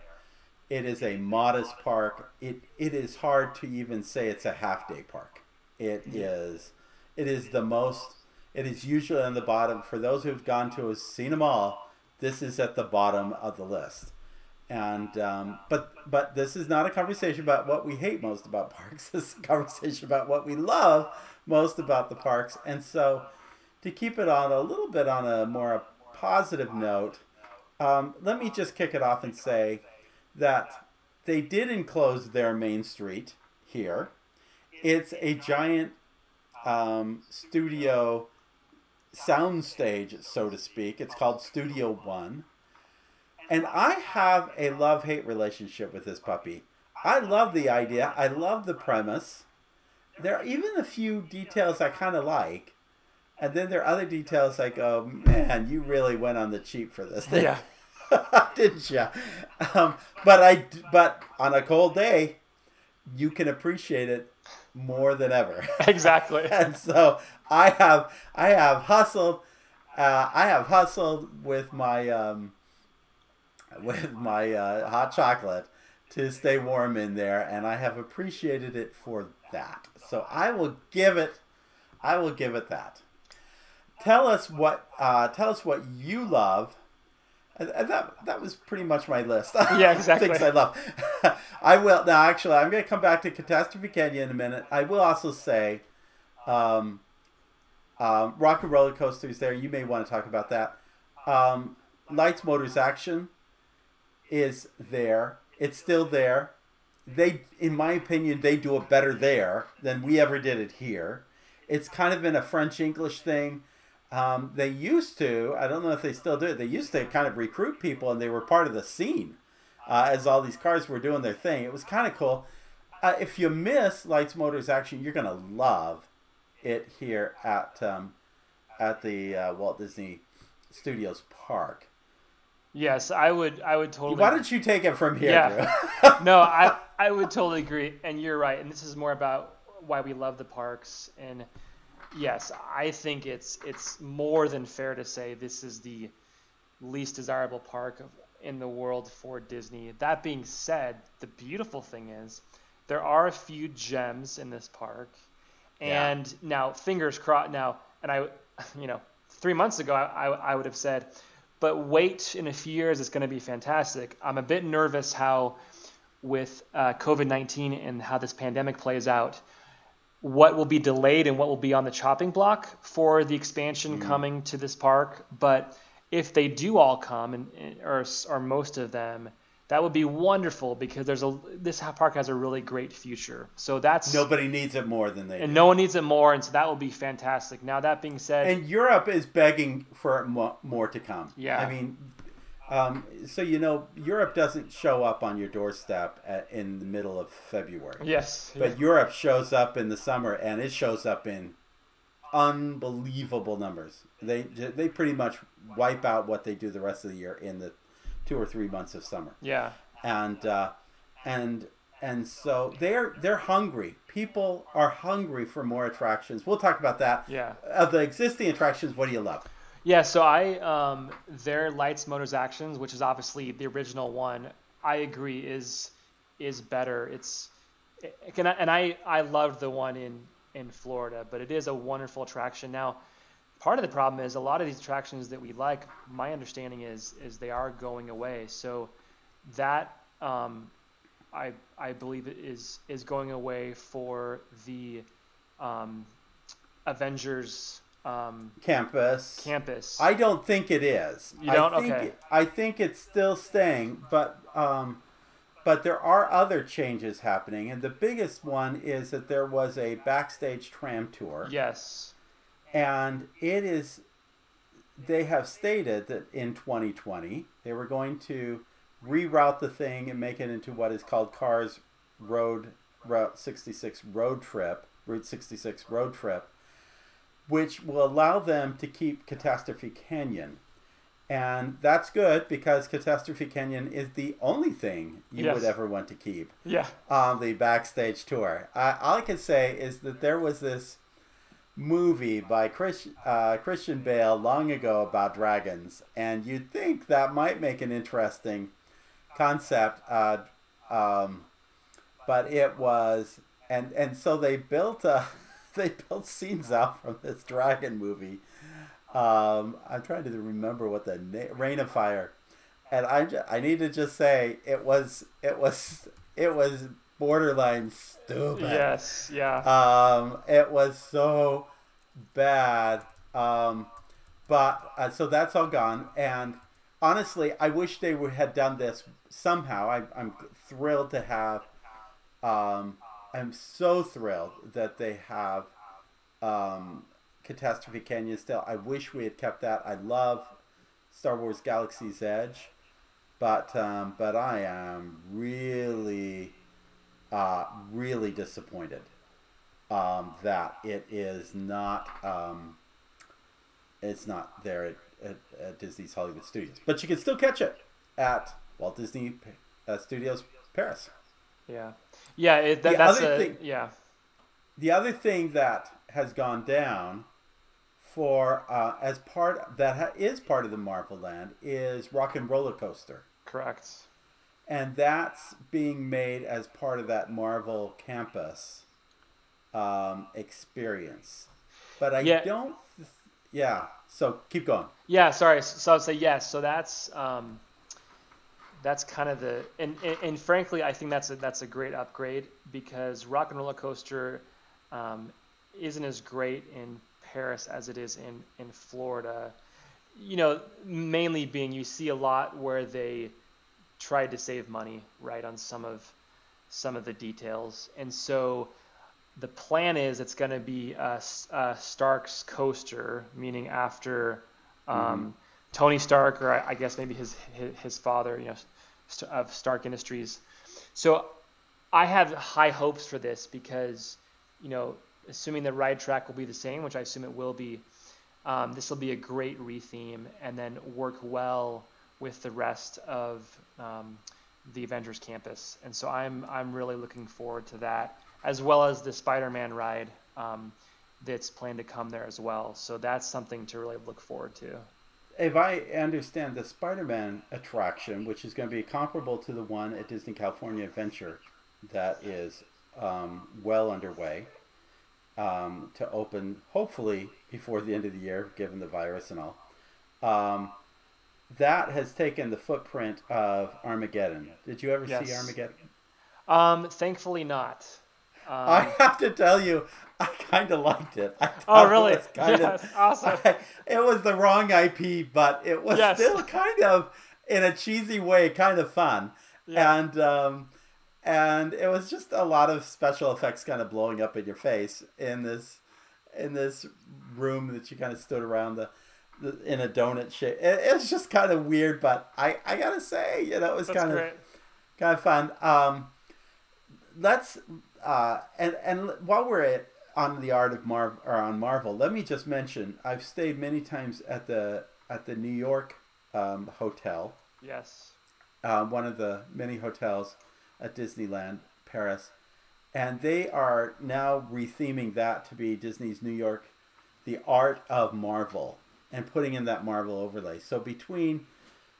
It is a modest park. It it is hard to even say it's a half day park. It is, it is the most it is usually on the bottom. For those who've gone to have seen them all, this is at the bottom of the list. And um, but but this is not a conversation about what we hate most about parks. [laughs] This is a conversation about what we love most about the parks. And so, to keep it on a little bit on a more positive note, um, let me just kick it off and say that they did enclose their main street here. It's a giant um, studio soundstage, so to speak. It's called Studio One. And I have a love hate relationship with this puppy. I love the idea, I love the premise. There are even a few details I kind of like. And then there are other details I go, man, you really went on the cheap for this thing. Yeah. [laughs] [laughs] Didn't you? Um, but I, but on a cold day, you can appreciate it more than ever. [laughs] Exactly. and so I have I have hustled. Uh, I have hustled with my um, with my uh, hot chocolate to stay warm in there, and I have appreciated it for that. So I will give it. I will give it that. Tell us what. Uh, tell us what you love and that that was pretty much my list. [laughs] Yeah, exactly. Things I love. [laughs] I will now. Actually, I'm going to come back to Catastrophe Canyon in a minute. I will also say, um, um, Rock and Roller Coaster is there. You may want to talk about that. Um, Lights, Motors, Action is there. It's still there. They, in my opinion, they do it better there than we ever did it here. It's kind of been a French English thing um, they used to, I don't know if they still do it, they used to kind of recruit people and they were part of the scene uh, as all these cars were doing their thing. It was kind of cool. uh, if you miss Lights Motors Action, you're gonna love it here at um, at the uh, Walt Disney Studios Park. Yes, I would. I would totally. Why don't you take it from here? Yeah. [laughs] no, I [laughs] I would totally agree, and you're right. And this is more about why we love the parks. And yes, I think it's it's more than fair to say this is the least desirable park of, in the world for Disney. That being said, the beautiful thing is there are a few gems in this park. And yeah. now, fingers crossed. Now, and I, [laughs] you know, three months ago, I, I would have said, but wait in a few years, it's going to be fantastic. I'm a bit nervous how, with uh, COVID 19 and how this pandemic plays out, what will be delayed and what will be on the chopping block for the expansion mm. coming to this park. But if they do all come, and, or, or most of them, that would be wonderful because there's a this park has a really great future. So that's nobody needs it more than they and do. no one needs it more, and so that will be fantastic. Now that being said, and Europe is begging for more to come. Yeah, I mean, um, so you know, Europe doesn't show up on your doorstep at, in the middle of February. Yes, but yeah. Europe shows up in the summer, and it shows up in unbelievable numbers. They they pretty much wipe out what they do the rest of the year in the two or three months of summer. Yeah. And uh, and and so they're they're hungry. People are hungry for more attractions. We'll talk about that. Yeah. Of the existing attractions, what do you love? Yeah, so I um, their lights, motors, actions, which is obviously the original one. I agree is is better. It's and I I loved the one in in Florida, but it is a wonderful attraction. Now, part of the problem is a lot of these attractions that we like. My understanding is is they are going away. So that um, I I believe is is going away for the um, Avengers um, campus. Campus. I don't think it is. You don't. I think, okay. I think it's still staying, but um, but there are other changes happening, and the biggest one is that there was a backstage tram tour. Yes and it is they have stated that in 2020 they were going to reroute the thing and make it into what is called Cars Road Route 66 Road Trip, Route 66 Road Trip, which will allow them to keep Catastrophe Canyon. And that's good because Catastrophe Canyon is the only thing you yes. would ever want to keep yeah. on the backstage tour. Uh, all I can say is that there was this movie by Chris, uh, Christian Bale long ago about dragons, and you'd think that might make an interesting concept. Uh, um, but it was, and and so they built a, [laughs] they built scenes out from this dragon movie. Um, I'm trying to remember what the na- Reign of Fire, and I I need to just say it was it was it was borderline stupid. Yes, yeah. Um, it was so bad. Um, but uh, so that's all gone. And honestly, I wish they would had done this somehow. I, I'm thrilled to have. Um, I'm so thrilled that they have um, Catastrophe Canyon still. I wish we had kept that. I love Star Wars Galaxy's Edge, but um, but I am really uh, really disappointed um, that it is not um, it's not there at, at, at, Disney's Hollywood Studios, but you can still catch it at Walt Disney uh, Studios Paris. Yeah, yeah, it, that, that's a, thing, yeah. The other thing that has gone down for uh, as part that ha- is part of the Marvel Land is Rock and Roller Coaster. Correct and that's being made as part of that Marvel campus um, experience. But I yeah. don't. Yeah. So keep going. Yeah. Sorry. So I'd say yes. So that's um, that's kind of the and, and, and frankly, I think that's a that's a great upgrade because Rock and Roller Coaster um, isn't as great in Paris as it is in in Florida. You know, mainly being you see a lot where they tried to save money right on some of some of the details, and so the plan is it's going to be a, a, Stark's coaster, meaning after um, mm-hmm. Tony Stark, or I, I, guess maybe his, his, his father, you know, of Stark Industries. So I have high hopes for this because, you know, assuming the ride track will be the same, which I assume it will be, um, this will be a great retheme and then work well with the rest of um, the Avengers campus. And so I'm I'm really looking forward to that, as well as the Spider-Man ride um, that's planned to come there as well. So that's something to really look forward to. If I understand the Spider-Man attraction, which is going to be comparable to the one at Disney California Adventure, that is um, well underway um, to open hopefully before the end of the year, given the virus and all. Um, that has taken the footprint of Armageddon. Did you ever yes. see Armageddon? Um, thankfully not. Um, I have to tell you, I kind of liked it. oh, really? It kind yes, awesome. [laughs] I, it was the wrong IP, but it was yes. still kind of, in a cheesy way, kind of fun. Yeah. And um, and it was just a lot of special effects kind of blowing up in your face in this in this room that you kind of stood around the, the in a donut shape. It, it, was just kind of weird, but I I gotta say, you know, it was That's kind great. of kind of fun. Um, let's uh, and and while we're at on the art of Marvel or on Marvel, let me just mention I've stayed many times at the at the New York um, hotel. Yes. Uh, one of the many hotels at Disneyland Paris, and they are now retheming that to be Disney's New York, the art of Marvel, and putting in that Marvel overlay. So between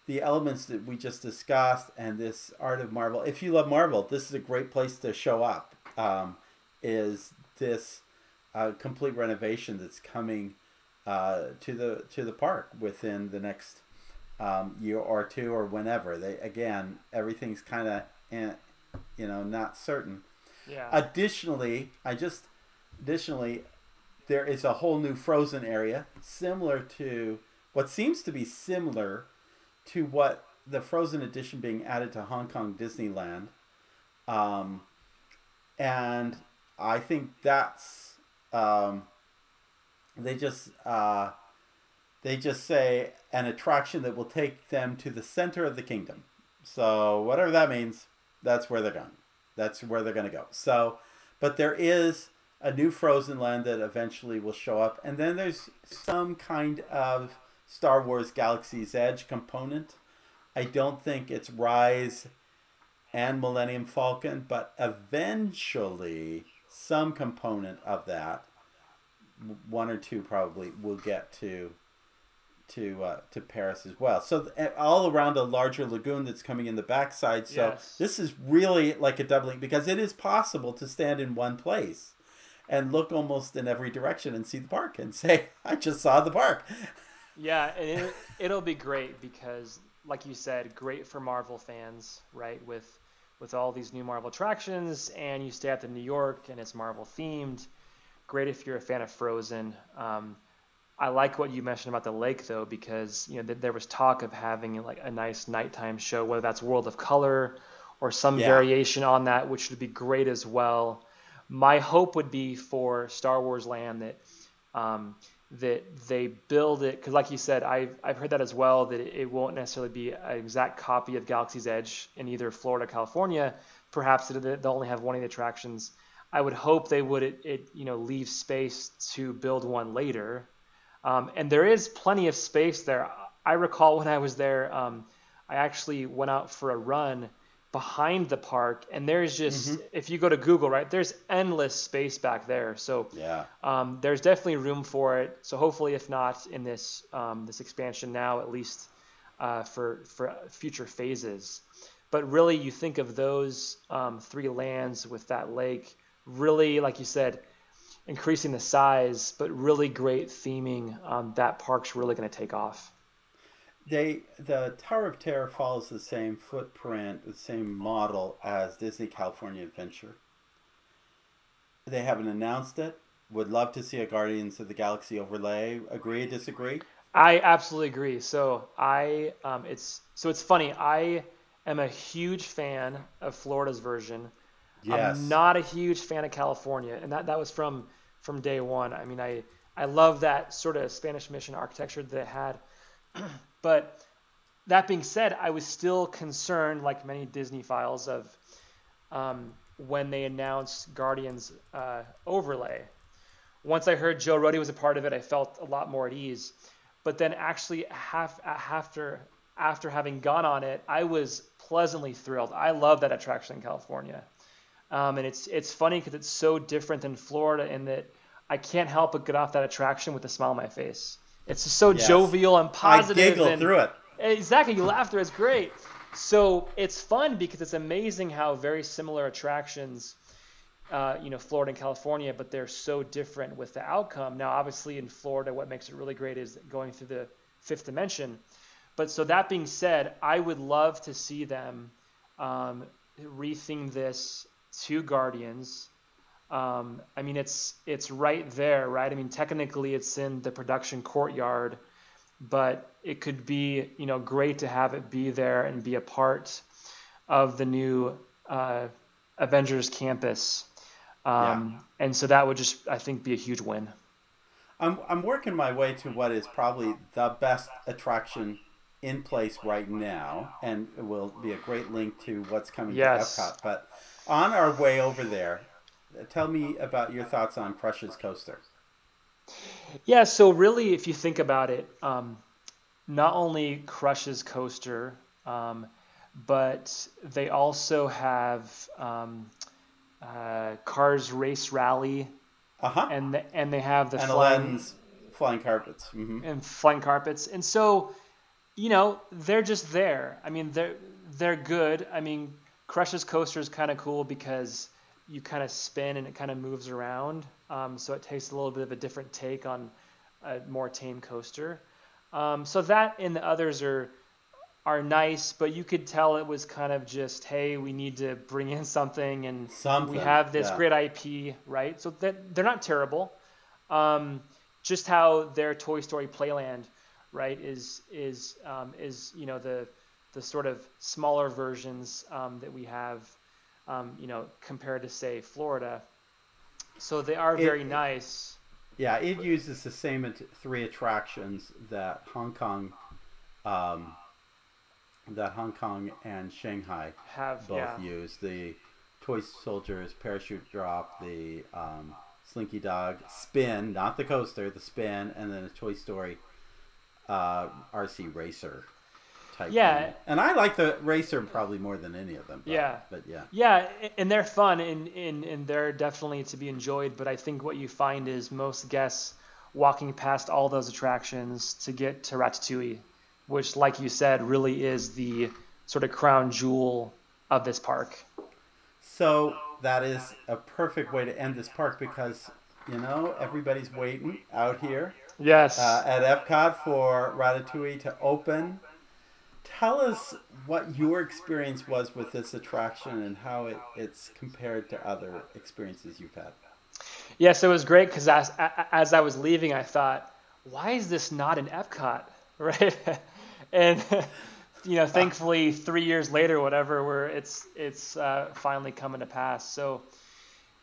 the elements that we just discussed and this art of Marvel, if you love Marvel, this is a great place to show up. Um, is this uh, complete renovation that's coming uh, to the to the park within the next um, year or two or whenever they again everything's kind of you know, not certain. Yeah. Additionally, I just additionally there is a whole new frozen area similar to what seems to be similar to what the frozen edition being added to Hong Kong Disneyland. Um, and I think that's um, they just uh, they just say an attraction that will take them to the center of the kingdom. So whatever that means, that's where they're going. That's where they're going to go. So, but there is a new Frozen Land that eventually will show up, and then there's some kind of Star Wars Galaxy's Edge component. I don't think it's Rise and Millennium Falcon, but eventually some component of that, one or two probably, will get to to uh, to Paris as well. So all around a larger lagoon that's coming in the backside. So yes. this is really like a doubling because it is possible to stand in one place and look almost in every direction and see the park and [laughs] say, "I just saw the park." Yeah, and it, it'll be great because, like you said, great for Marvel fans, right? With with all these new Marvel attractions, and you stay at the New York and it's Marvel themed. Great if you're a fan of Frozen. Um, I like what you mentioned about the lake though, because you know th- there was talk of having like a nice nighttime show, whether that's World of Color or some yeah. variation on that, which would be great as well. My hope would be for Star Wars Land that um, that they build it because, like you said, I've I've heard that as well that it, won't necessarily be an exact copy of Galaxy's Edge in either Florida, or California. Perhaps they'll only have one of the attractions. I would hope they would it, it you know leave space to build one later um, and there is plenty of space there. I recall when I was there, um, I actually went out for a run behind the park, and there's just mm-hmm. if you go to Google, right, there's endless space back there. So yeah, um, there's definitely room for it. So hopefully, if not in this um, this expansion now, at least uh, for for future phases. But really, you think of those um, three lands with that lake. Really, like you said, increasing the size, but really great theming. Um, that park's really going to take off. They the Tower of Terror follows the same footprint, the same model as Disney California Adventure. They haven't announced it. Would love to see a Guardians of the Galaxy overlay. Agree? Disagree? I absolutely agree. So I, um, it's so it's funny. I am a huge fan of Florida's version. Yes. I'm not a huge fan of California, and that, that was from from day one. I mean, I I love that sort of Spanish mission architecture that it had, [clears throat] but that being said, I was still concerned, like many Disney files, of um, when they announced Guardians uh, overlay. Once I heard Joe Rohde was a part of it, I felt a lot more at ease. But then actually, half, after after having gone on it, I was pleasantly thrilled. I love that attraction in California, um, and it's it's funny because it's so different than Florida in that I can't help but get off that attraction with a smile on my face. It's just so yes. jovial and positive. I giggle and, through it. Exactly, you laugh through it. It's great. So it's fun because it's amazing how very similar attractions, uh, you know, Florida and California, but they're so different with the outcome. Now, obviously, in Florida, what makes it really great is going through the fifth dimension. But so that being said, I would love to see them um, retheme this to Guardians. Um, I mean, it's it's right there, right? I mean, technically, it's in the production courtyard but it could be you know great to have it be there and be a part of the new uh, Avengers campus. Um, yeah. And so that would just I think be a huge win. I'm I'm working my way to what is probably the best attraction in place right now, and it will be a great link to what's coming yes. to Epcot. But on our way over there, tell me about your thoughts on Crush's coaster. Yeah, so really, if you think about it, um, not only Crush's coaster, um, but they also have um, uh, Cars Race Rally, uh-huh. and the, and they have the and flying, flying carpets mm-hmm. and flying carpets, and so you know they're just there. I mean, they're they're good. I mean, Crush's coaster is kind of cool because you kind of spin and it kind of moves around. Um, so it takes a little bit of a different take on a more tame coaster. Um, so that and the others are are nice, but you could tell it was kind of just, hey, we need to bring in something, and something, we have this yeah. great IP, right? So that they're not terrible. Um, just how their Toy Story Playland, right, is is um, is you know the the sort of smaller versions um, that we have um, you know, compared to say Florida. So they are very it, nice. Yeah, it uses the same three attractions that Hong Kong, um, that Hong Kong and Shanghai have both yeah. use the toy soldiers parachute drop, the um, Slinky Dog spin, not the coaster, the spin, and then a Toy Story uh, RC racer type. Yeah, thing. and I like the racer probably more than any of them. But, yeah, but yeah, yeah, and they're fun and, and and they're definitely to be enjoyed. But I think what you find is most guests walking past all those attractions to get to Ratatouille, which, like you said, really is the sort of crown jewel of this park. So that is a perfect way to end this park because you know everybody's waiting out here. Yes. Uh, at Epcot for Ratatouille to open tell us what your experience was with this attraction and how it, it's compared to other experiences you've had. Yes, it was great because as, as I was leaving, I thought, why is this not in Epcot? [laughs] Right? and, you know, thankfully, three years later, whatever, where it's, it's uh, finally coming to pass. So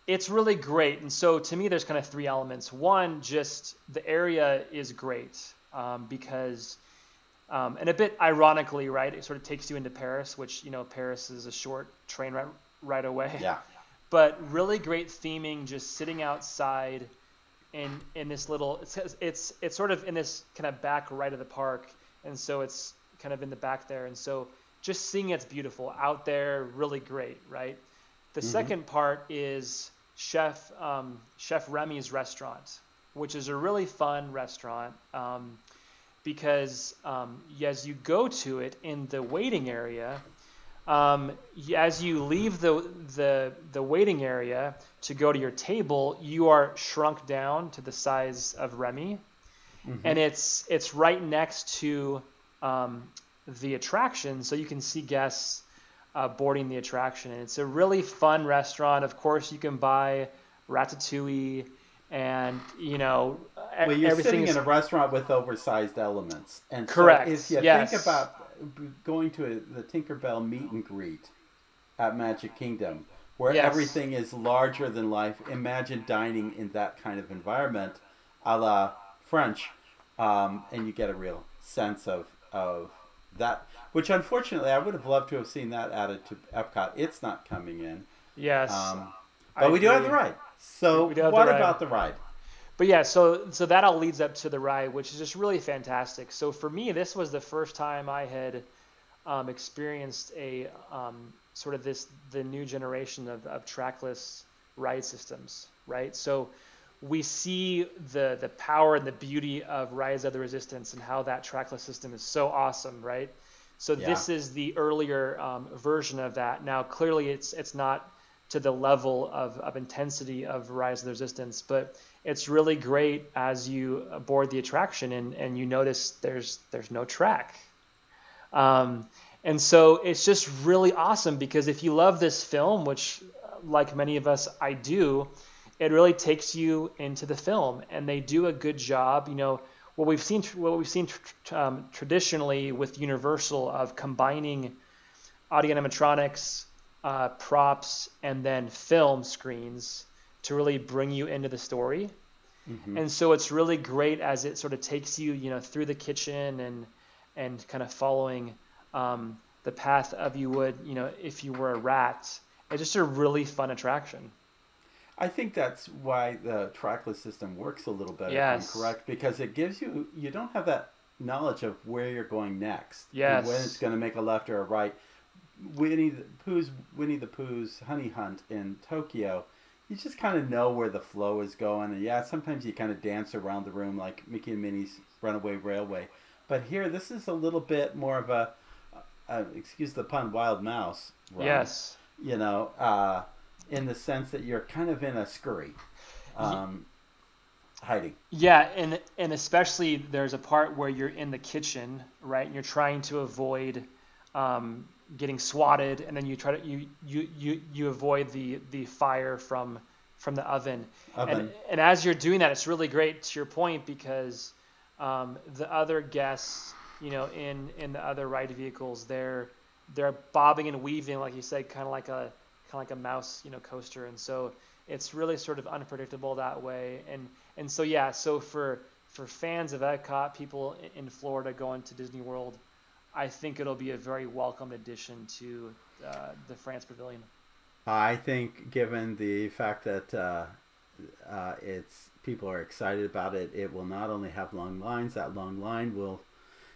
it's really great. And so to me, there's kind of three elements. One, just the area is great um, because – um, and a bit ironically, right, it sort of takes you into Paris, which you know Paris is a short train right right away. Yeah. [laughs] But really great theming, just sitting outside, in in this little it's it's it's sort of in this kind of back right of the park, and so it's kind of in the back there, and so just seeing it's beautiful out there, really great, right? The mm-hmm. second part is Chef um, Chef Remy's restaurant, which is a really fun restaurant. Um, because um, as you go to it in the waiting area, um, as you leave the, the, the waiting area to go to your table, you are shrunk down to the size of Remy. Mm-hmm. And it's, it's right next to um, the attraction, so you can see guests uh, boarding the attraction. And it's a really fun restaurant. Of course, you can buy ratatouille and you know well, you're sitting in a restaurant with oversized elements, and correct. So if you yes. think about going to a, the Tinkerbell meet and greet at Magic Kingdom, where yes. everything is larger than life, imagine dining in that kind of environment, a la French, um, and you get a real sense of of that. Which unfortunately, I would have loved to have seen that added to Epcot. It's not coming in. Yes. Um, but I we do have the ride. So what the about the ride? But yeah, so so that all leads up to the ride, which is just really fantastic. So for me, this was the first time I had um, experienced a um, sort of this the new generation of, of trackless ride systems, right? So we see the the power and the beauty of Rise of the Resistance and how that trackless system is so awesome, right? So yeah. this is the earlier um, version of that. Now, clearly, it's it's not to the level of, of intensity of Rise of the Resistance, but it's really great as you board the attraction and, and you notice there's there's no track. Um, and so it's just really awesome because if you love this film, which like many of us I do, it really takes you into the film, and they do a good job. You know, what we've seen what we've seen um, traditionally with Universal of combining audio animatronics, uh, props, and then film screens to really bring you into the story. Mm-hmm. And so it's really great as it sort of takes you, you know, through the kitchen and and kind of following um, the path of you would, you know, if you were a rat. It's just a really fun attraction. I think that's why the trackless system works a little better. Yes. correct, because it gives you you don't have that knowledge of where you're going next. Yes. when it's going to make a left or a right. Winnie the Pooh's Winnie the Pooh's Hunny Hunt in Tokyo, you just kind of know where the flow is going, and yeah, sometimes you kind of dance around the room like Mickey and Minnie's Runaway Railway. But here, this is a little bit more of a, uh, excuse the pun, wild mouse. Run, yes. You know, uh, in the sense that you're kind of in a scurry. Um, hiding. Yeah, and and especially there's a part where you're in the kitchen, right? And you're trying to avoid um, getting swatted, and then you try to you you you, you avoid the the fire from from the oven. oven. And and as you're doing that, it's really great to your point because um, the other guests, you know, in in the other ride vehicles, they're they're bobbing and weaving, like you said, kind of like a kind of like a mouse, you know, coaster, and so it's really sort of unpredictable that way. And and so yeah, so for for fans of Epcot, people in Florida going to Disney World, I think it'll be a very welcome addition to uh, the France Pavilion. I think, given the fact that uh, uh, it's people are excited about it, it will not only have long lines. That long line will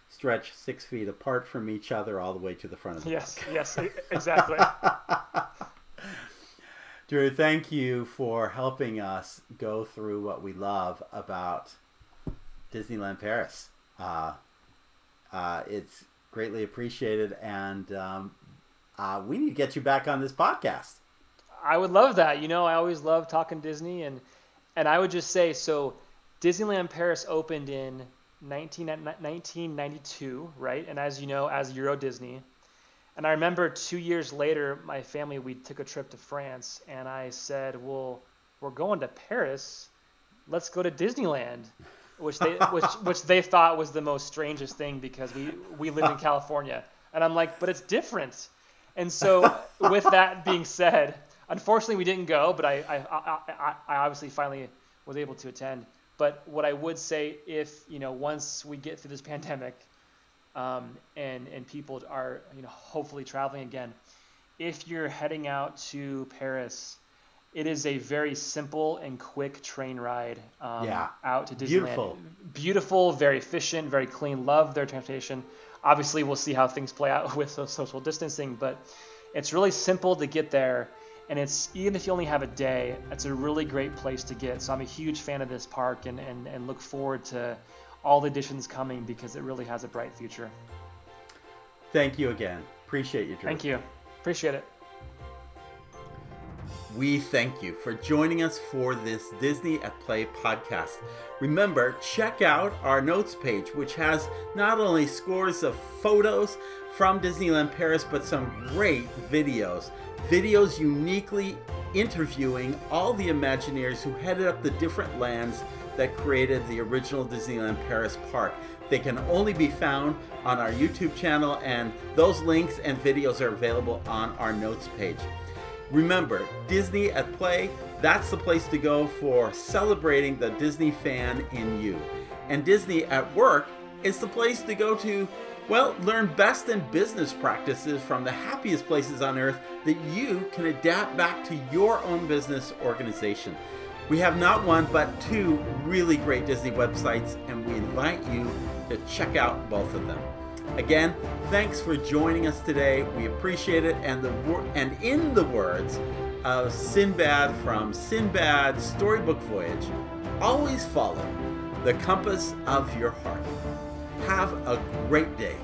stretch six feet apart from each other all the way to the front of the yes, park. Yes, [laughs] exactly. Drew, thank you for helping us go through what we love about Disneyland Paris. Uh, uh, it's greatly appreciated, and um, uh, we need to get you back on this podcast. I would love that. You know, I always love talking Disney, and and I would just say so. Disneyland Paris opened in 19, 1992, right? And as you know, as Euro Disney, and I remember two years later, my family we took a trip to France, and I said, "Well, we're going to Paris. Let's go to Disneyland," which they which which they thought was the most strangest thing because we we live in California, and I'm like, "But it's different." And so, with that being said, unfortunately we didn't go, but I I, I, I obviously finally was able to attend. But what I would say, if you know, once we get through this [laughs] pandemic um, and and people are you know hopefully traveling again. If you're heading out to Paris, it is a very simple and quick train ride um, yeah. out to Disneyland. Beautiful, beautiful, very efficient, very clean. Love their transportation. Obviously, we'll see how things play out [laughs] with social distancing, but it's really simple to get there and it's even if you only have a day it's a really great place to get so i'm a huge fan of this park and, and, and look forward to all the additions coming because it really has a bright future. Thank you again. Appreciate you, Drew. Thank you. Appreciate it. We thank you for joining us for this Disney at Play podcast. Remember, check out our notes page, which has not only scores of photos from Disneyland Paris, but some great videos. Videos uniquely interviewing all the Imagineers who headed up the different lands that created the original Disneyland Paris park. They can only be found on our YouTube channel, and those links and videos are available on our notes page. Remember, Disney at Play, that's the place to go for celebrating the Disney fan in you. And Disney at Work is the place to go to, well, learn best in business practices from the happiest places on earth that you can adapt back to your own business organization. We have not one, but two really great Disney websites, and we invite you to check out both of them. Again, thanks for joining us today. We appreciate it. And the and in the words of Sinbad from Sinbad's Storybook Voyage, always follow the compass of your heart. Have a great day.